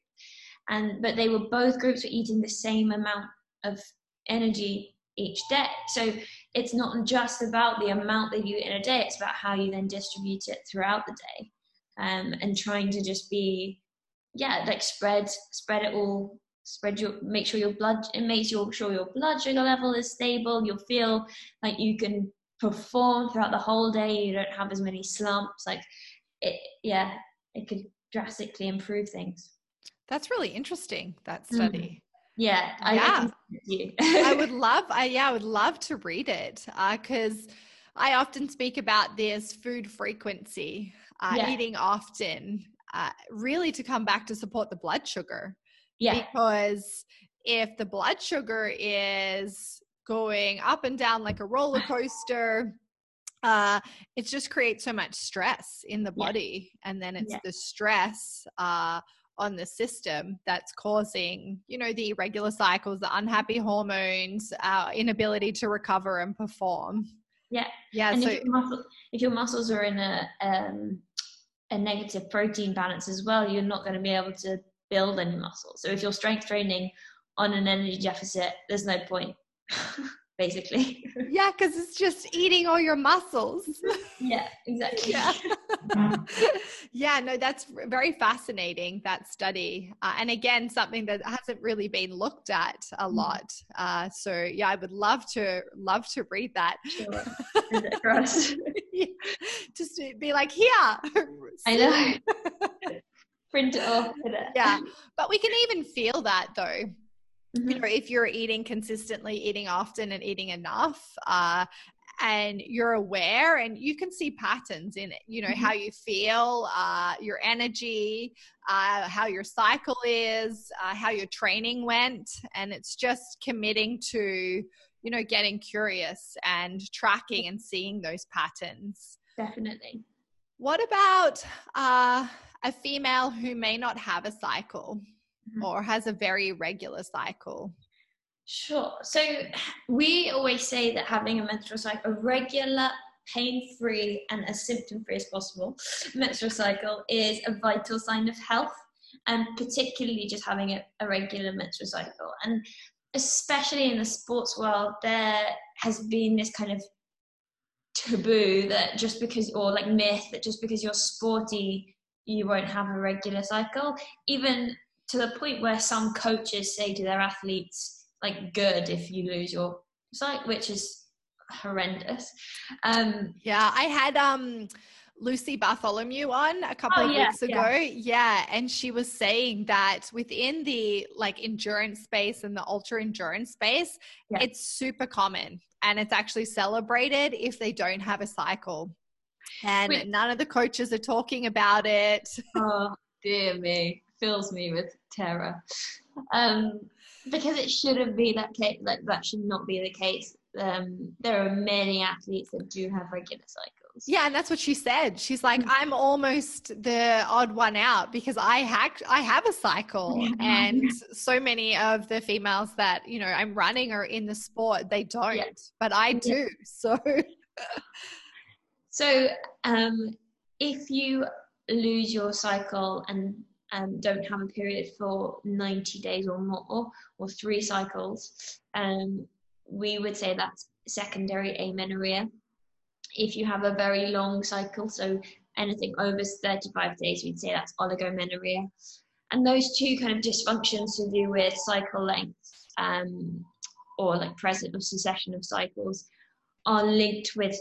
And but they were both groups were eating the same amount of energy each day. So it's not just about the amount that you eat in a day, it's about how you then distribute it throughout the day. um, and trying to just be yeah like spread spread it all spread your make sure your blood it makes your sure your blood sugar level is stable you'll feel like you can perform throughout the whole day you don't have as many slumps like it yeah it could drastically improve things that's really interesting that mm. study mm. Yeah I, yeah I, I would love i yeah i would love to read it because uh, i often speak about this food frequency uh, yeah. eating often uh, really to come back to support the blood sugar yeah. Because if the blood sugar is going up and down like a roller coaster, uh, it just creates so much stress in the body. Yeah. And then it's yeah. the stress uh, on the system that's causing, you know, the irregular cycles, the unhappy hormones, our inability to recover and perform. Yeah. Yeah. And so if your, muscle, if your muscles are in a, um, a negative protein balance as well, you're not going to be able to build any muscle. So if you're strength training on an energy deficit, there's no point, basically. Yeah, because it's just eating all your muscles. yeah, exactly. Yeah. yeah, no, that's very fascinating, that study. Uh, and again, something that hasn't really been looked at a mm. lot. Uh, so yeah, I would love to love to read that. Sure. yeah. Just to be like, here. I know print it off. Yeah. But we can even feel that though. Mm-hmm. You know, if you're eating consistently, eating often, and eating enough, uh, and you're aware and you can see patterns in it you know mm-hmm. how you feel uh, your energy uh, how your cycle is uh, how your training went and it's just committing to you know getting curious and tracking and seeing those patterns definitely what about uh, a female who may not have a cycle mm-hmm. or has a very regular cycle? Sure. So we always say that having a menstrual cycle, a regular, pain free, and as symptom free as possible menstrual cycle is a vital sign of health, and particularly just having a, a regular menstrual cycle. And especially in the sports world, there has been this kind of taboo that just because, or like myth that just because you're sporty, you won't have a regular cycle. Even to the point where some coaches say to their athletes, like, good if you lose your cycle, which is horrendous. Um, yeah, I had um, Lucy Bartholomew on a couple oh, of yeah, weeks ago. Yeah. yeah. And she was saying that within the like endurance space and the ultra endurance space, yeah. it's super common and it's actually celebrated if they don't have a cycle and Wait. none of the coaches are talking about it. Oh, dear me. Fills me with terror. Um, because it shouldn't be that case, like that should not be the case. Um, there are many athletes that do have regular cycles. Yeah, and that's what she said. She's like, mm. I'm almost the odd one out because I hack, I have a cycle, and so many of the females that you know I'm running or in the sport. They don't, yeah. but I do. Yeah. So. So um, if you lose your cycle and um, don't have a period for 90 days or more, or three cycles, um, we would say that's secondary amenorrhea. If you have a very long cycle, so anything over 35 days, we'd say that's oligomenorrhea. And those two kind of dysfunctions to do with cycle length um, or like present or succession of cycles are linked with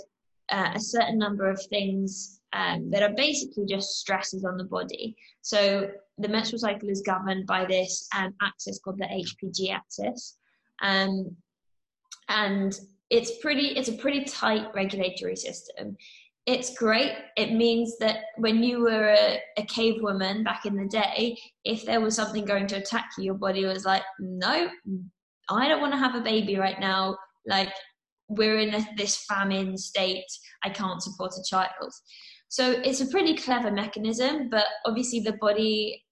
uh, a certain number of things um, that are basically just stresses on the body. So the menstrual cycle is governed by this um, axis called the HPG axis, um, and it's pretty. It's a pretty tight regulatory system. It's great. It means that when you were a, a cave woman back in the day, if there was something going to attack you, your body was like, no, I don't want to have a baby right now. Like we're in a, this famine state, I can't support a child. So it's a pretty clever mechanism, but obviously the body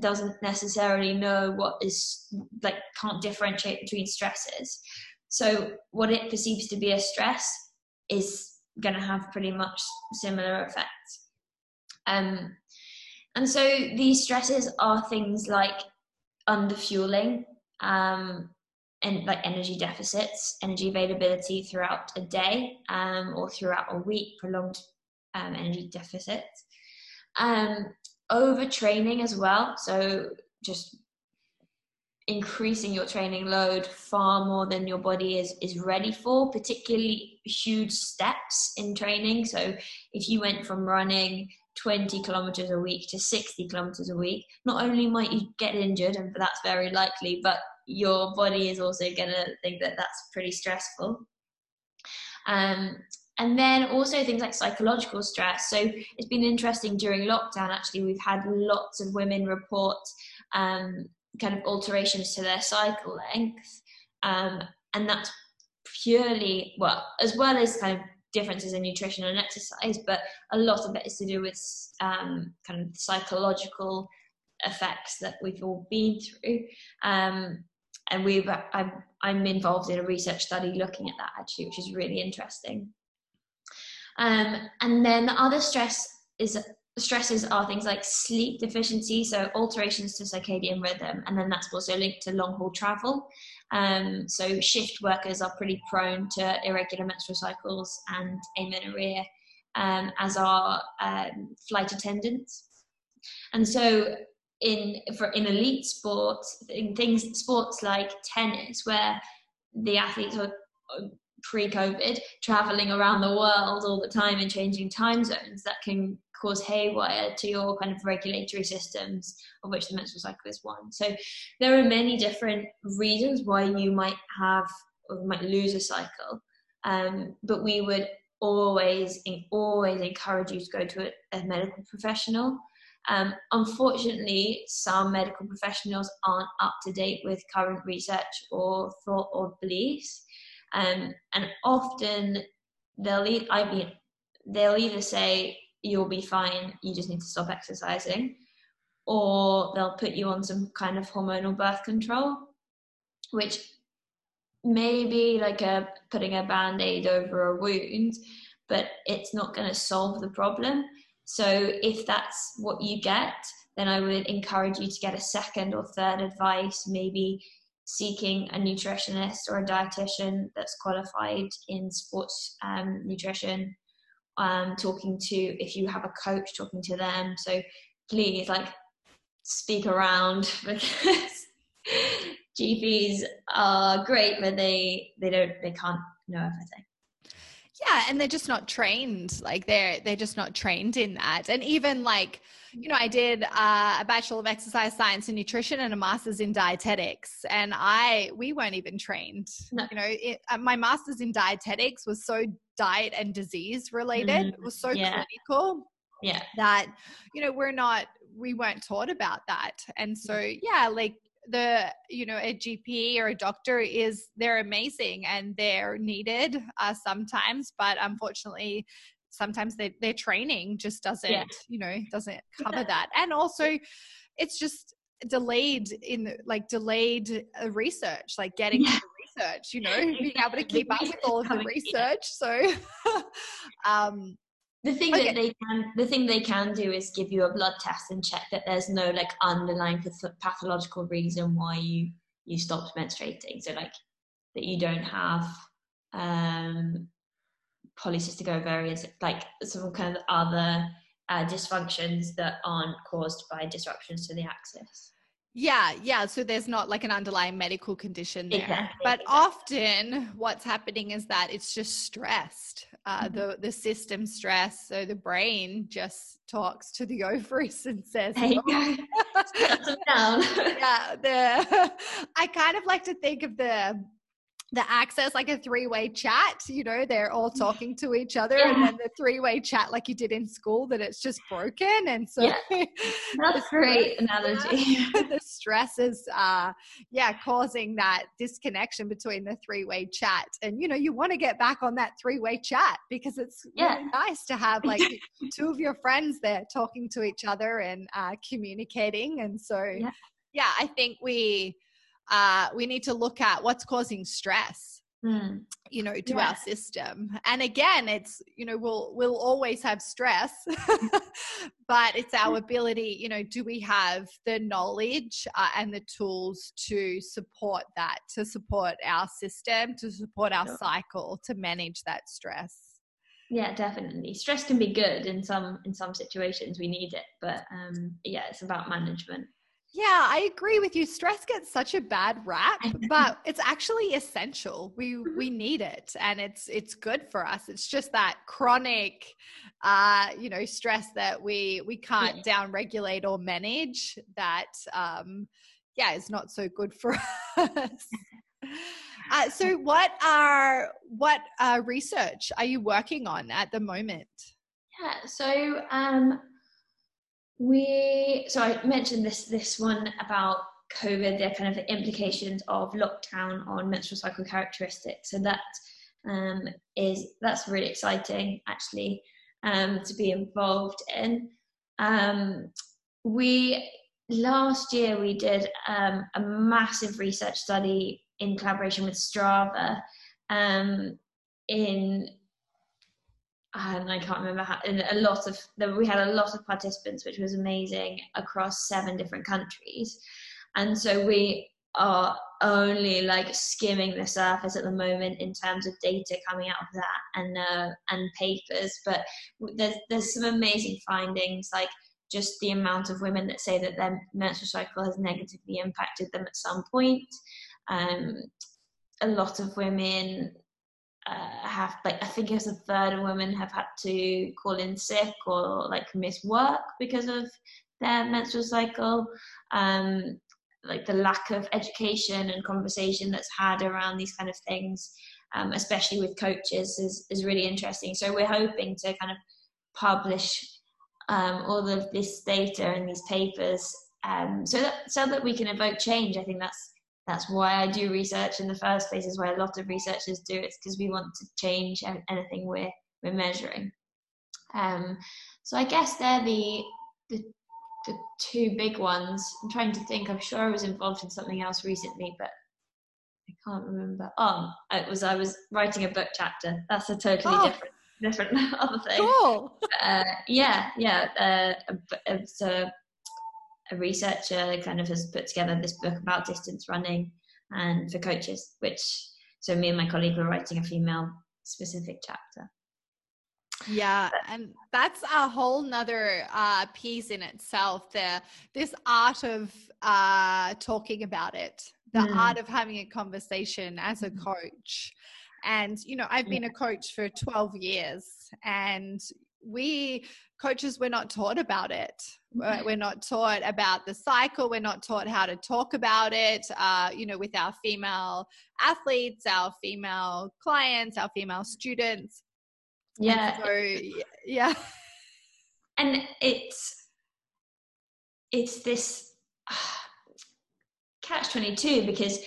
doesn't necessarily know what is like can't differentiate between stresses. So what it perceives to be a stress is going to have pretty much similar effects. Um, and so these stresses are things like underfueling, um, and like energy deficits, energy availability throughout a day um, or throughout a week, prolonged um, energy deficits. Um, overtraining as well. So just increasing your training load far more than your body is is ready for particularly huge steps in training so if you went from running 20 kilometers a week to 60 kilometers a week not only might you get injured and that's very likely but your body is also going to think that that's pretty stressful um, and then also things like psychological stress so it's been interesting during lockdown actually we've had lots of women report um, kind of alterations to their cycle length. Um, and that's purely, well, as well as kind of differences in nutrition and exercise, but a lot of it is to do with um, kind of psychological effects that we've all been through. Um, and we've, I'm, I'm involved in a research study looking at that actually, which is really interesting. Um, and then the other stress is stresses are things like sleep deficiency, so alterations to circadian rhythm, and then that's also linked to long haul travel. Um, so shift workers are pretty prone to irregular menstrual cycles and amenorrhea, um, as are um, flight attendants. And so in for in elite sports, in things sports like tennis, where the athletes are pre-COVID traveling around the world all the time and changing time zones, that can cause haywire to your kind of regulatory systems, of which the menstrual cycle is one. So there are many different reasons why you might have or might lose a cycle, um, but we would always always encourage you to go to a, a medical professional. Um, unfortunately, some medical professionals aren't up to date with current research or thought or beliefs, um, and often they'll I mean, they'll either say you'll be fine, you just need to stop exercising. Or they'll put you on some kind of hormonal birth control, which may be like a putting a band-aid over a wound, but it's not going to solve the problem. So if that's what you get, then I would encourage you to get a second or third advice, maybe seeking a nutritionist or a dietitian that's qualified in sports um, nutrition um, talking to if you have a coach talking to them. So please like speak around because gps are great but they they don't they can't know everything. Yeah and they're just not trained. Like they're they're just not trained in that. And even like you know i did uh, a bachelor of exercise science and nutrition and a master's in dietetics and i we weren't even trained no. you know it, uh, my master's in dietetics was so diet and disease related mm, it was so yeah. clinical yeah that you know we're not we weren't taught about that and so yeah like the you know a gp or a doctor is they're amazing and they're needed uh, sometimes but unfortunately sometimes they, their training just doesn't yeah. you know doesn't cover that and also it's just delayed in like delayed uh, research like getting yeah. research you know being able to keep up with all of the research so um the thing okay. that they can the thing they can do is give you a blood test and check that there's no like underlying pathological reason why you you stopped menstruating so like that you don't have um polycystic ovaries like some kind of other uh, dysfunctions that aren't caused by disruptions to the axis yeah, yeah. So there's not like an underlying medical condition there. Exactly, but exactly. often what's happening is that it's just stressed. Uh, mm-hmm. The the system stress. So the brain just talks to the ovaries and says, "Hey, oh. down." yeah, the I kind of like to think of the the axis like a three-way chat you know they're all talking to each other yeah. and then the three-way chat like you did in school that it's just broken and so yeah. that's great analogy the stress is uh yeah causing that disconnection between the three-way chat and you know you want to get back on that three-way chat because it's yeah. really nice to have like two of your friends there talking to each other and uh communicating and so yeah, yeah i think we uh, we need to look at what's causing stress mm. you know to yeah. our system. And again it's you know we'll we'll always have stress but it's our ability you know do we have the knowledge uh, and the tools to support that to support our system to support our cycle to manage that stress? Yeah definitely. Stress can be good in some in some situations we need it but um yeah it's about management yeah, I agree with you. Stress gets such a bad rap, but it's actually essential. We mm-hmm. we need it and it's it's good for us. It's just that chronic uh, you know, stress that we we can't yeah. down regulate or manage that um yeah, is not so good for us. Uh, so what are what uh, research are you working on at the moment? Yeah, so um we so I mentioned this this one about COVID, the kind of implications of lockdown on menstrual cycle characteristics. So that um, is that's really exciting actually um, to be involved in. Um, we last year we did um, a massive research study in collaboration with Strava um, in and I can't remember how, and a lot of, we had a lot of participants, which was amazing across seven different countries. And so we are only like skimming the surface at the moment in terms of data coming out of that and uh, and papers but there's there's some amazing findings like just the amount of women that say that their menstrual cycle has negatively impacted them at some point um, a lot of women uh, have like I think was a third of women have had to call in sick or like miss work because of their menstrual cycle. Um, like the lack of education and conversation that's had around these kind of things, um, especially with coaches, is is really interesting. So we're hoping to kind of publish um, all of this data and these papers um, so that so that we can evoke change. I think that's that's why I do research in the first place. Is why a lot of researchers do. It's because we want to change anything we're we're measuring. Um, so I guess they're the, the the two big ones. I'm trying to think. I'm sure I was involved in something else recently, but I can't remember. Oh, it was I was writing a book chapter. That's a totally oh. different different other thing. Cool. Uh, yeah, yeah. Uh, it's a a researcher kind of has put together this book about distance running and for coaches, which so me and my colleague were writing a female specific chapter. Yeah, and that's a whole nother uh, piece in itself. There, this art of uh, talking about it, the mm. art of having a conversation as a mm. coach. And you know, I've been a coach for twelve years, and we coaches we're not taught about it. We're not taught about the cycle. We're not taught how to talk about it uh, you know with our female athletes our female clients our female students. Yeah. and so yeah. And it's it's this uh, catch 22 because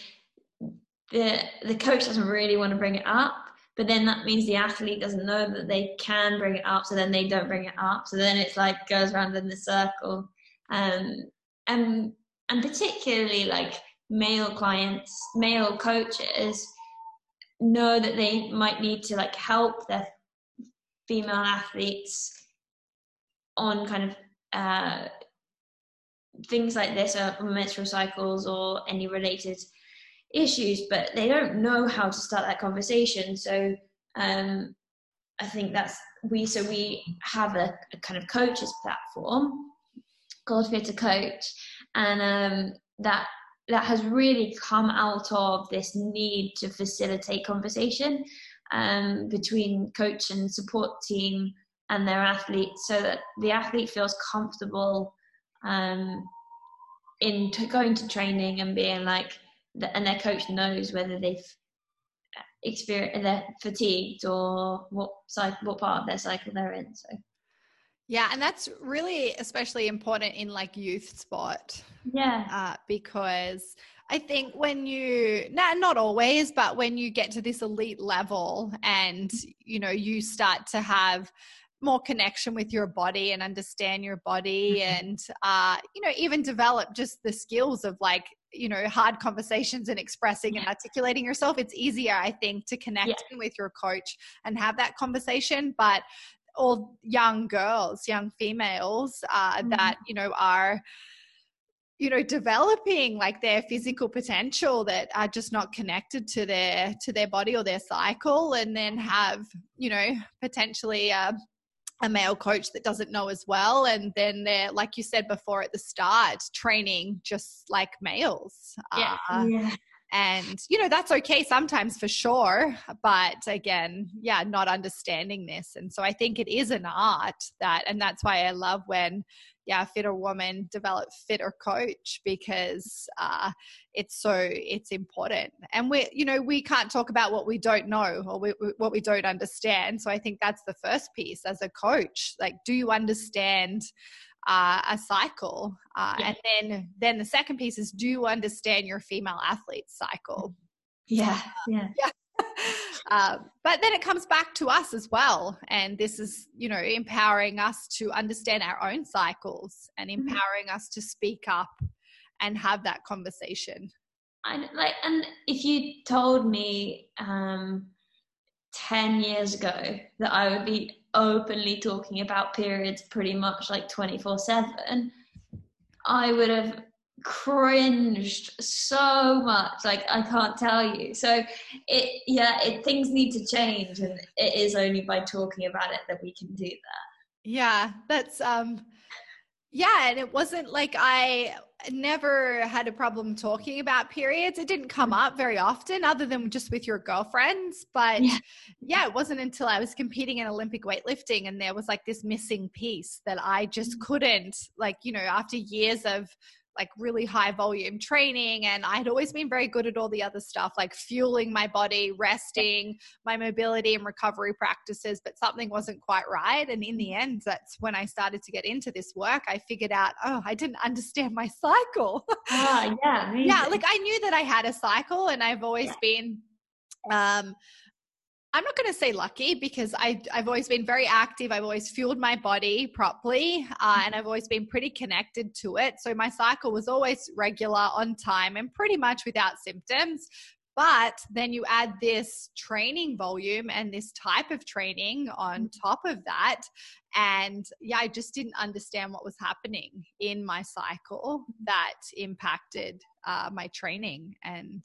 the the coach doesn't really want to bring it up but then that means the athlete doesn't know that they can bring it up so then they don't bring it up. So then it's like goes around in the circle. Um, and and particularly like male clients male coaches know that they might need to like help their female athletes on kind of uh, things like this or menstrual cycles or any related issues, but they don't know how to start that conversation. So um, I think that's we. So we have a, a kind of coaches platform called FitrCoach, and um, that that has really come out of this need to facilitate conversation um, between coach and support team and their athletes, so that the athlete feels comfortable um, in t- going to training and being like and their coach knows whether they've experienced they're fatigued or what cycle what part of their cycle they're in so. Yeah and that's really especially important in like youth sport. Yeah. Uh, because i think when you not, not always but when you get to this elite level and you know you start to have more connection with your body and understand your body mm-hmm. and uh, you know even develop just the skills of like you know hard conversations and expressing yeah. and articulating yourself it's easier i think to connect yeah. with your coach and have that conversation but all young girls young females uh, mm-hmm. that you know are you know developing like their physical potential that are just not connected to their to their body or their cycle and then have you know potentially a, a male coach that doesn't know as well and then they're like you said before at the start training just like males. Yeah, uh, yeah. and you know that's okay sometimes for sure but again yeah not understanding this. And so i think it is an art that and that's why i love when yeah FitrWoman develop fitter coach because uh, it's so it's important. And we you know we can't talk about what we don't know or we, what we don't understand. So i think that's the first piece as a coach. Like do you understand uh, a cycle? Uh, yeah. and then then the second piece is do you understand your female athlete's cycle? Yeah yeah. Yeah uh, but then it comes back to us as well and this is you know empowering us to understand our own cycles and mm-hmm. empowering mm-hmm. us to speak up and have that conversation I, like and if you told me um 10 years ago that i would be openly talking about periods pretty much like 24 7 i would have cringed so much like i can't tell you so it yeah it things need to change and it is only by talking about it that we can do that yeah that's um yeah and it wasn't like i never had a problem talking about periods. It didn't come up very often, other than just with your girlfriends. But yeah. yeah. it wasn't until I was competing in Olympic weightlifting and there was like this missing piece that I just mm. couldn't, like, you know, after years of like really high volume training and i had always been very good at all the other stuff like fueling my body, resting, my mobility and recovery practices, but something wasn't quite right. And in the end, that's when I started to get into this work. I figured out, oh, I didn't understand my cycle. Oh, yeah. Amazing. Yeah, like I knew that I had a cycle and I've always yeah. been um I'm not going to say lucky because I, have always been very active. I've always fueled my body properly uh, and I've always been pretty connected to it. So my cycle was always regular, on time, and pretty much without symptoms. But then you add this training volume and this type of training on mm. top of that. And yeah, I just didn't understand what was happening in my cycle that impacted uh, my training. And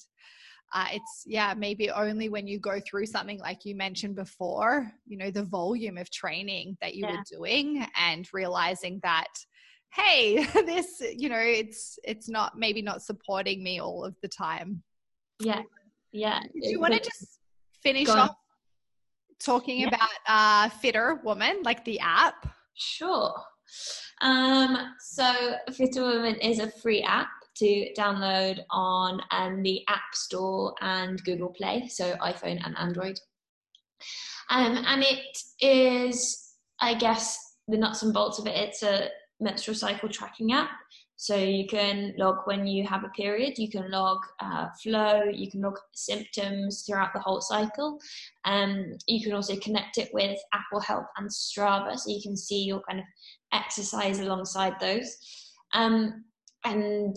uh, it's yeah maybe only when you go through something like you mentioned before you know the volume of training that you yeah. were doing and realizing that hey this you know it's it's not maybe not supporting me all of the time. Yeah. Yeah do you want to just finish off talking yeah. about uh FitrWoman like the app? Sure. Um so FitrWoman is a free app to download on um, the App Store and Google Play, so iPhone and Android. Um, and it is, I guess, the nuts and bolts of it. It's a menstrual cycle tracking app. So you can log when you have a period, you can log uh, flow, you can log symptoms throughout the whole cycle. Um, you can also connect it with Apple Health and Strava, so you can see your kind of exercise alongside those. Um, and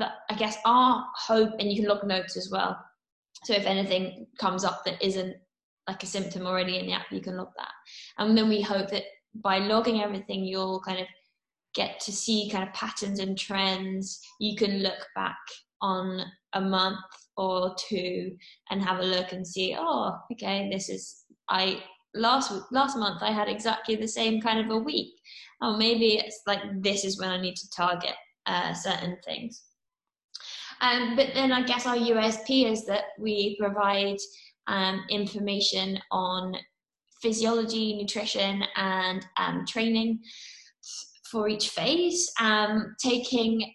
uh, I guess our hope, and you can log notes as well. So if anything comes up that isn't like a symptom already in the app, you can log that. And then we hope that by logging everything, you'll kind of get to see kind of patterns and trends. You can look back on a month or two and have a look and see, oh, okay, this is I last last month I had exactly the same kind of a week. Oh, maybe it's like this is when I need to target uh, certain things. Um, but then I guess our USP is that we provide um, information on physiology, nutrition, and um, training for each phase, um, taking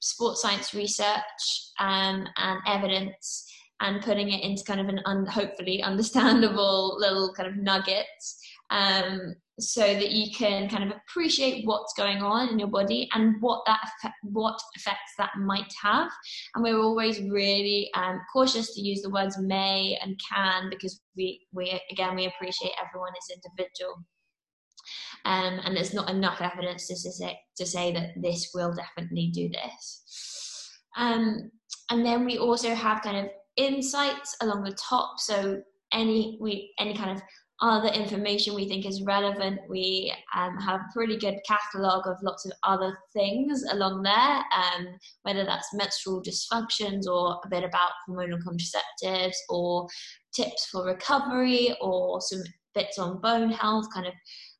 sports science research um, and evidence and putting it into kind of an un- hopefully understandable little kind of nuggets um, so that you can kind of appreciate what's going on in your body and what that effect, what effects that might have. And we're always really um, cautious to use the words may and can because we we again we appreciate everyone is individual. Um, and there's not enough evidence to say to say that this will definitely do this. Um, and then we also have kind of insights along the top. So any we any kind of other information we think is relevant. We um, have a pretty good catalogue of lots of other things along there, um, whether that's menstrual dysfunctions or a bit about hormonal contraceptives or tips for recovery or some bits on bone health, kind of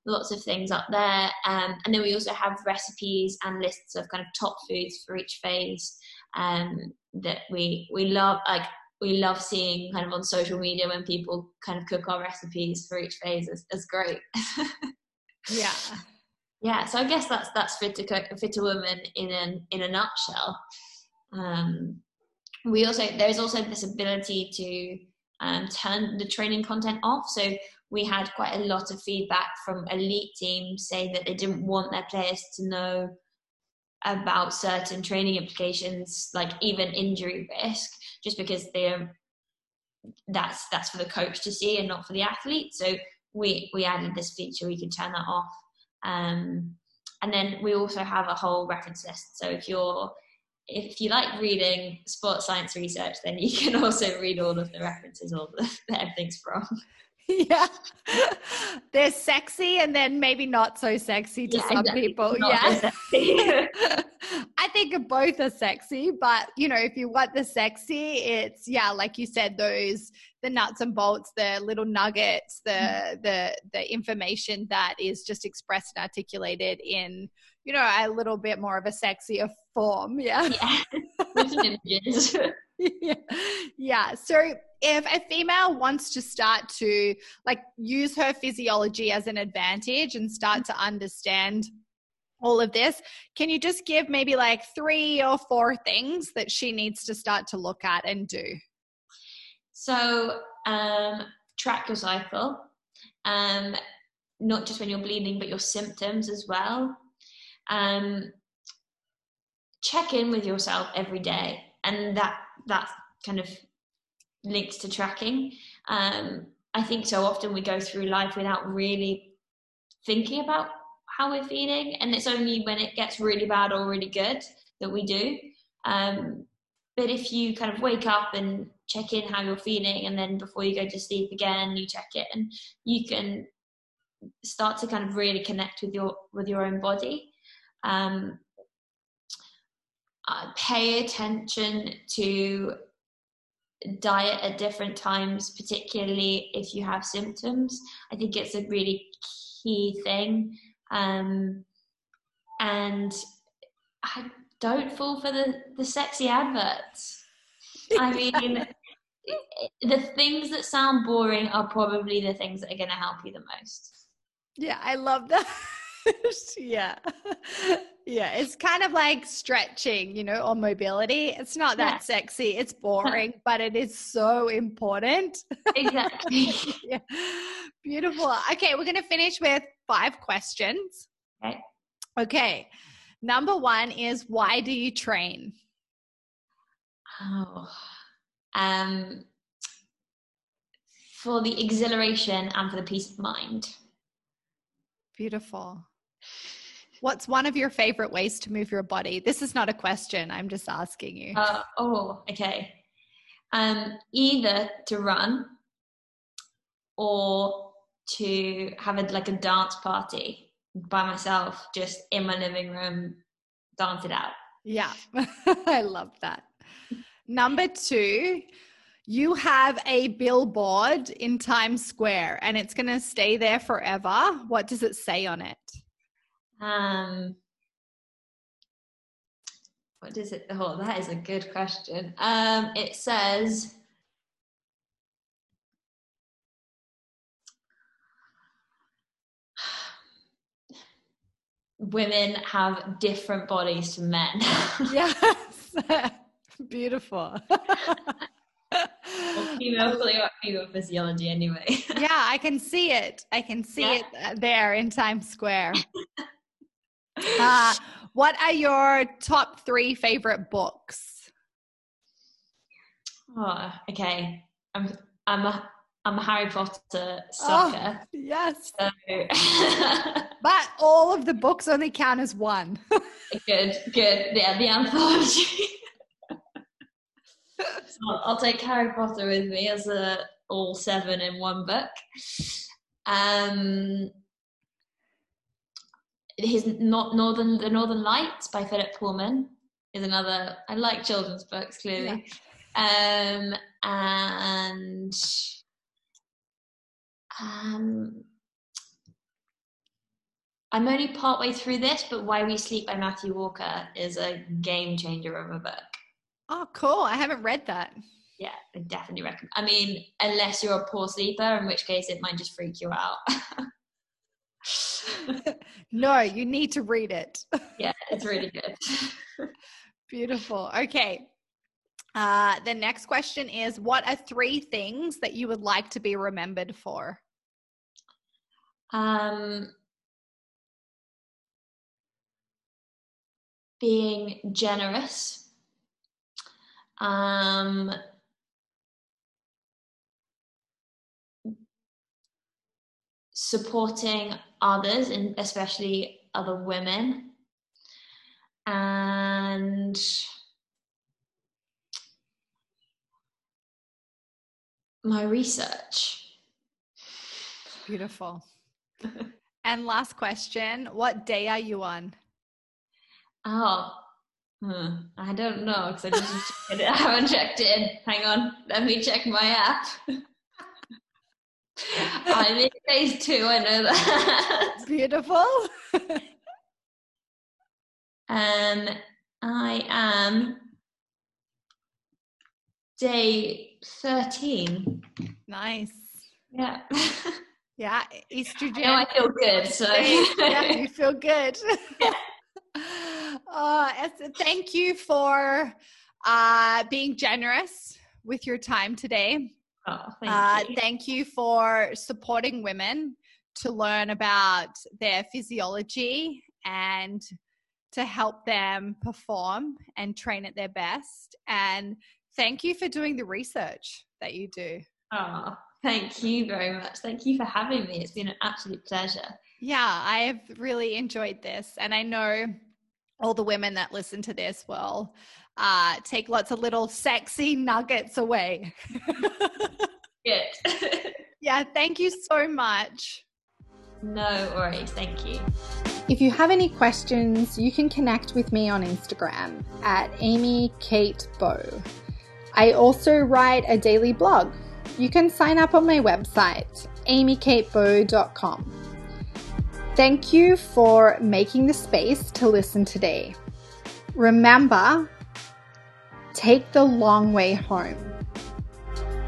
lots of things up there. Um, and then we also have recipes and lists of kind of top foods for each phase um, that we we love. Like we love seeing kind of on social media when people kind of cook our recipes for each phase is, is great. yeah. Yeah, so I guess that's that's fit to cook, FitrWoman in an in a nutshell. Um, we also there's also this ability to um, turn the training content off. So we had quite a lot of feedback from elite teams saying that they didn't want their players to know about certain training implications, like even injury risk, just because they're that's that's for the coach to see and not for the athlete. So we we added this feature we can turn that off. Um, and then we also have a whole reference list. So if you're if you like reading sports science research, then you can also read all of the references, all the, everything's from. yeah. They're sexy and then maybe not so sexy to yeah, some exactly. people. Yeah. i think both are sexy but you know if you want the sexy it's yeah like you said those the nuts and bolts the little nuggets the mm. the the information that is just expressed and articulated in you know a little bit more of a sexier form. Yeah. Yeah yeah. yeah. So if a female wants to start to like use her physiology as an advantage and start to understand all of this, can you just give maybe like three or four things that she needs to start to look at and do? So, um, track your cycle, um, not just when you're bleeding, but your symptoms as well. Um, check in with yourself every day, and that that kind of links to tracking. Um, I think so often we go through life without really thinking about how we're feeling, and it's only when it gets really bad or really good that we do. Um, but if you kind of wake up and check in how you're feeling, and then before you go to sleep again, you check it, and you can start to kind of really connect with your with your own body. Um, uh, pay attention to diet at different times, particularly if you have symptoms. I think it's a really key thing. Um, and I don't fall for the, the sexy adverts. I mean, the things that sound boring are probably the things that are going to help you the most. Yeah, I love that. yeah. Yeah, it's kind of like stretching, you know, or mobility. It's not that yeah. sexy, it's boring, but it is so important. Exactly. yeah. Beautiful. Okay, we're going to finish with five questions. Okay. Okay. Number one is why do you train? Oh, um, for the exhilaration and for the peace of mind. Beautiful. What's one of your favorite ways to move your body? This is not a question. I'm just asking you. Uh, oh, okay. Um, either to run or to have a, like a dance party by myself, just in my living room, dance it out. Yeah, I love that. Number two, you have a billboard in Times Square and it's going to stay there forever. What does it say on it? Um, what does it? Oh, that is a good question. Um, it says. Women have different bodies to men. yes, beautiful. well, female, female physiology anyway. yeah, I can see it. I can see yeah. it there in Times Square. Uh, what are your top three favorite books? Oh, okay. I'm I'm a I'm a Harry Potter sucker. Oh, yes. So. but all of the books only count as one. good, good. Yeah, the anthology. so I'll take Harry Potter with me as a all seven in one book. Um, his not Northern the Northern Lights by Philip Pullman is another. I like children's books clearly, yeah. um, and um, I'm only partway through this, but Why We Sleep by Matthew Walker is a game changer of a book. Oh, cool! I haven't read that. Yeah, I definitely recommend. I mean, unless you're a poor sleeper, in which case it might just freak you out. no, you need to read it. yeah, it's really good. Beautiful. Okay. Uh, the next question is What are three things that you would like to be remembered for? Um, being generous, um, supporting others, and especially other women, and my research. Beautiful. and last question What day are you on? Oh, hmm, I don't know because I just I haven't checked in. Hang on, let me check my app. I'm in phase two, I know that. Beautiful. um, I am day 13. Nice. Yeah. Yeah, estrogen. No i feel good. So yeah, you feel good. Yeah. Uh, thank you for uh, being generous with your time today. Oh, thank, uh, you. thank you for supporting women to learn about their physiology and to help them perform and train at their best. And thank you for doing the research that you do. Oh, thank you very much. Thank you for having me. It's been an absolute pleasure. Yeah, I've really enjoyed this. And I know all the women that listen to this will uh, take lots of little sexy nuggets away. Good. yeah, thank you so much. No worries. Thank you. If you have any questions, you can connect with me on Instagram at Amy Kate Bow. I also write a daily blog. You can sign up on my website, amykatebow.com. Thank you for making the space to listen today. Remember, take the long way home.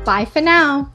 Bye for now.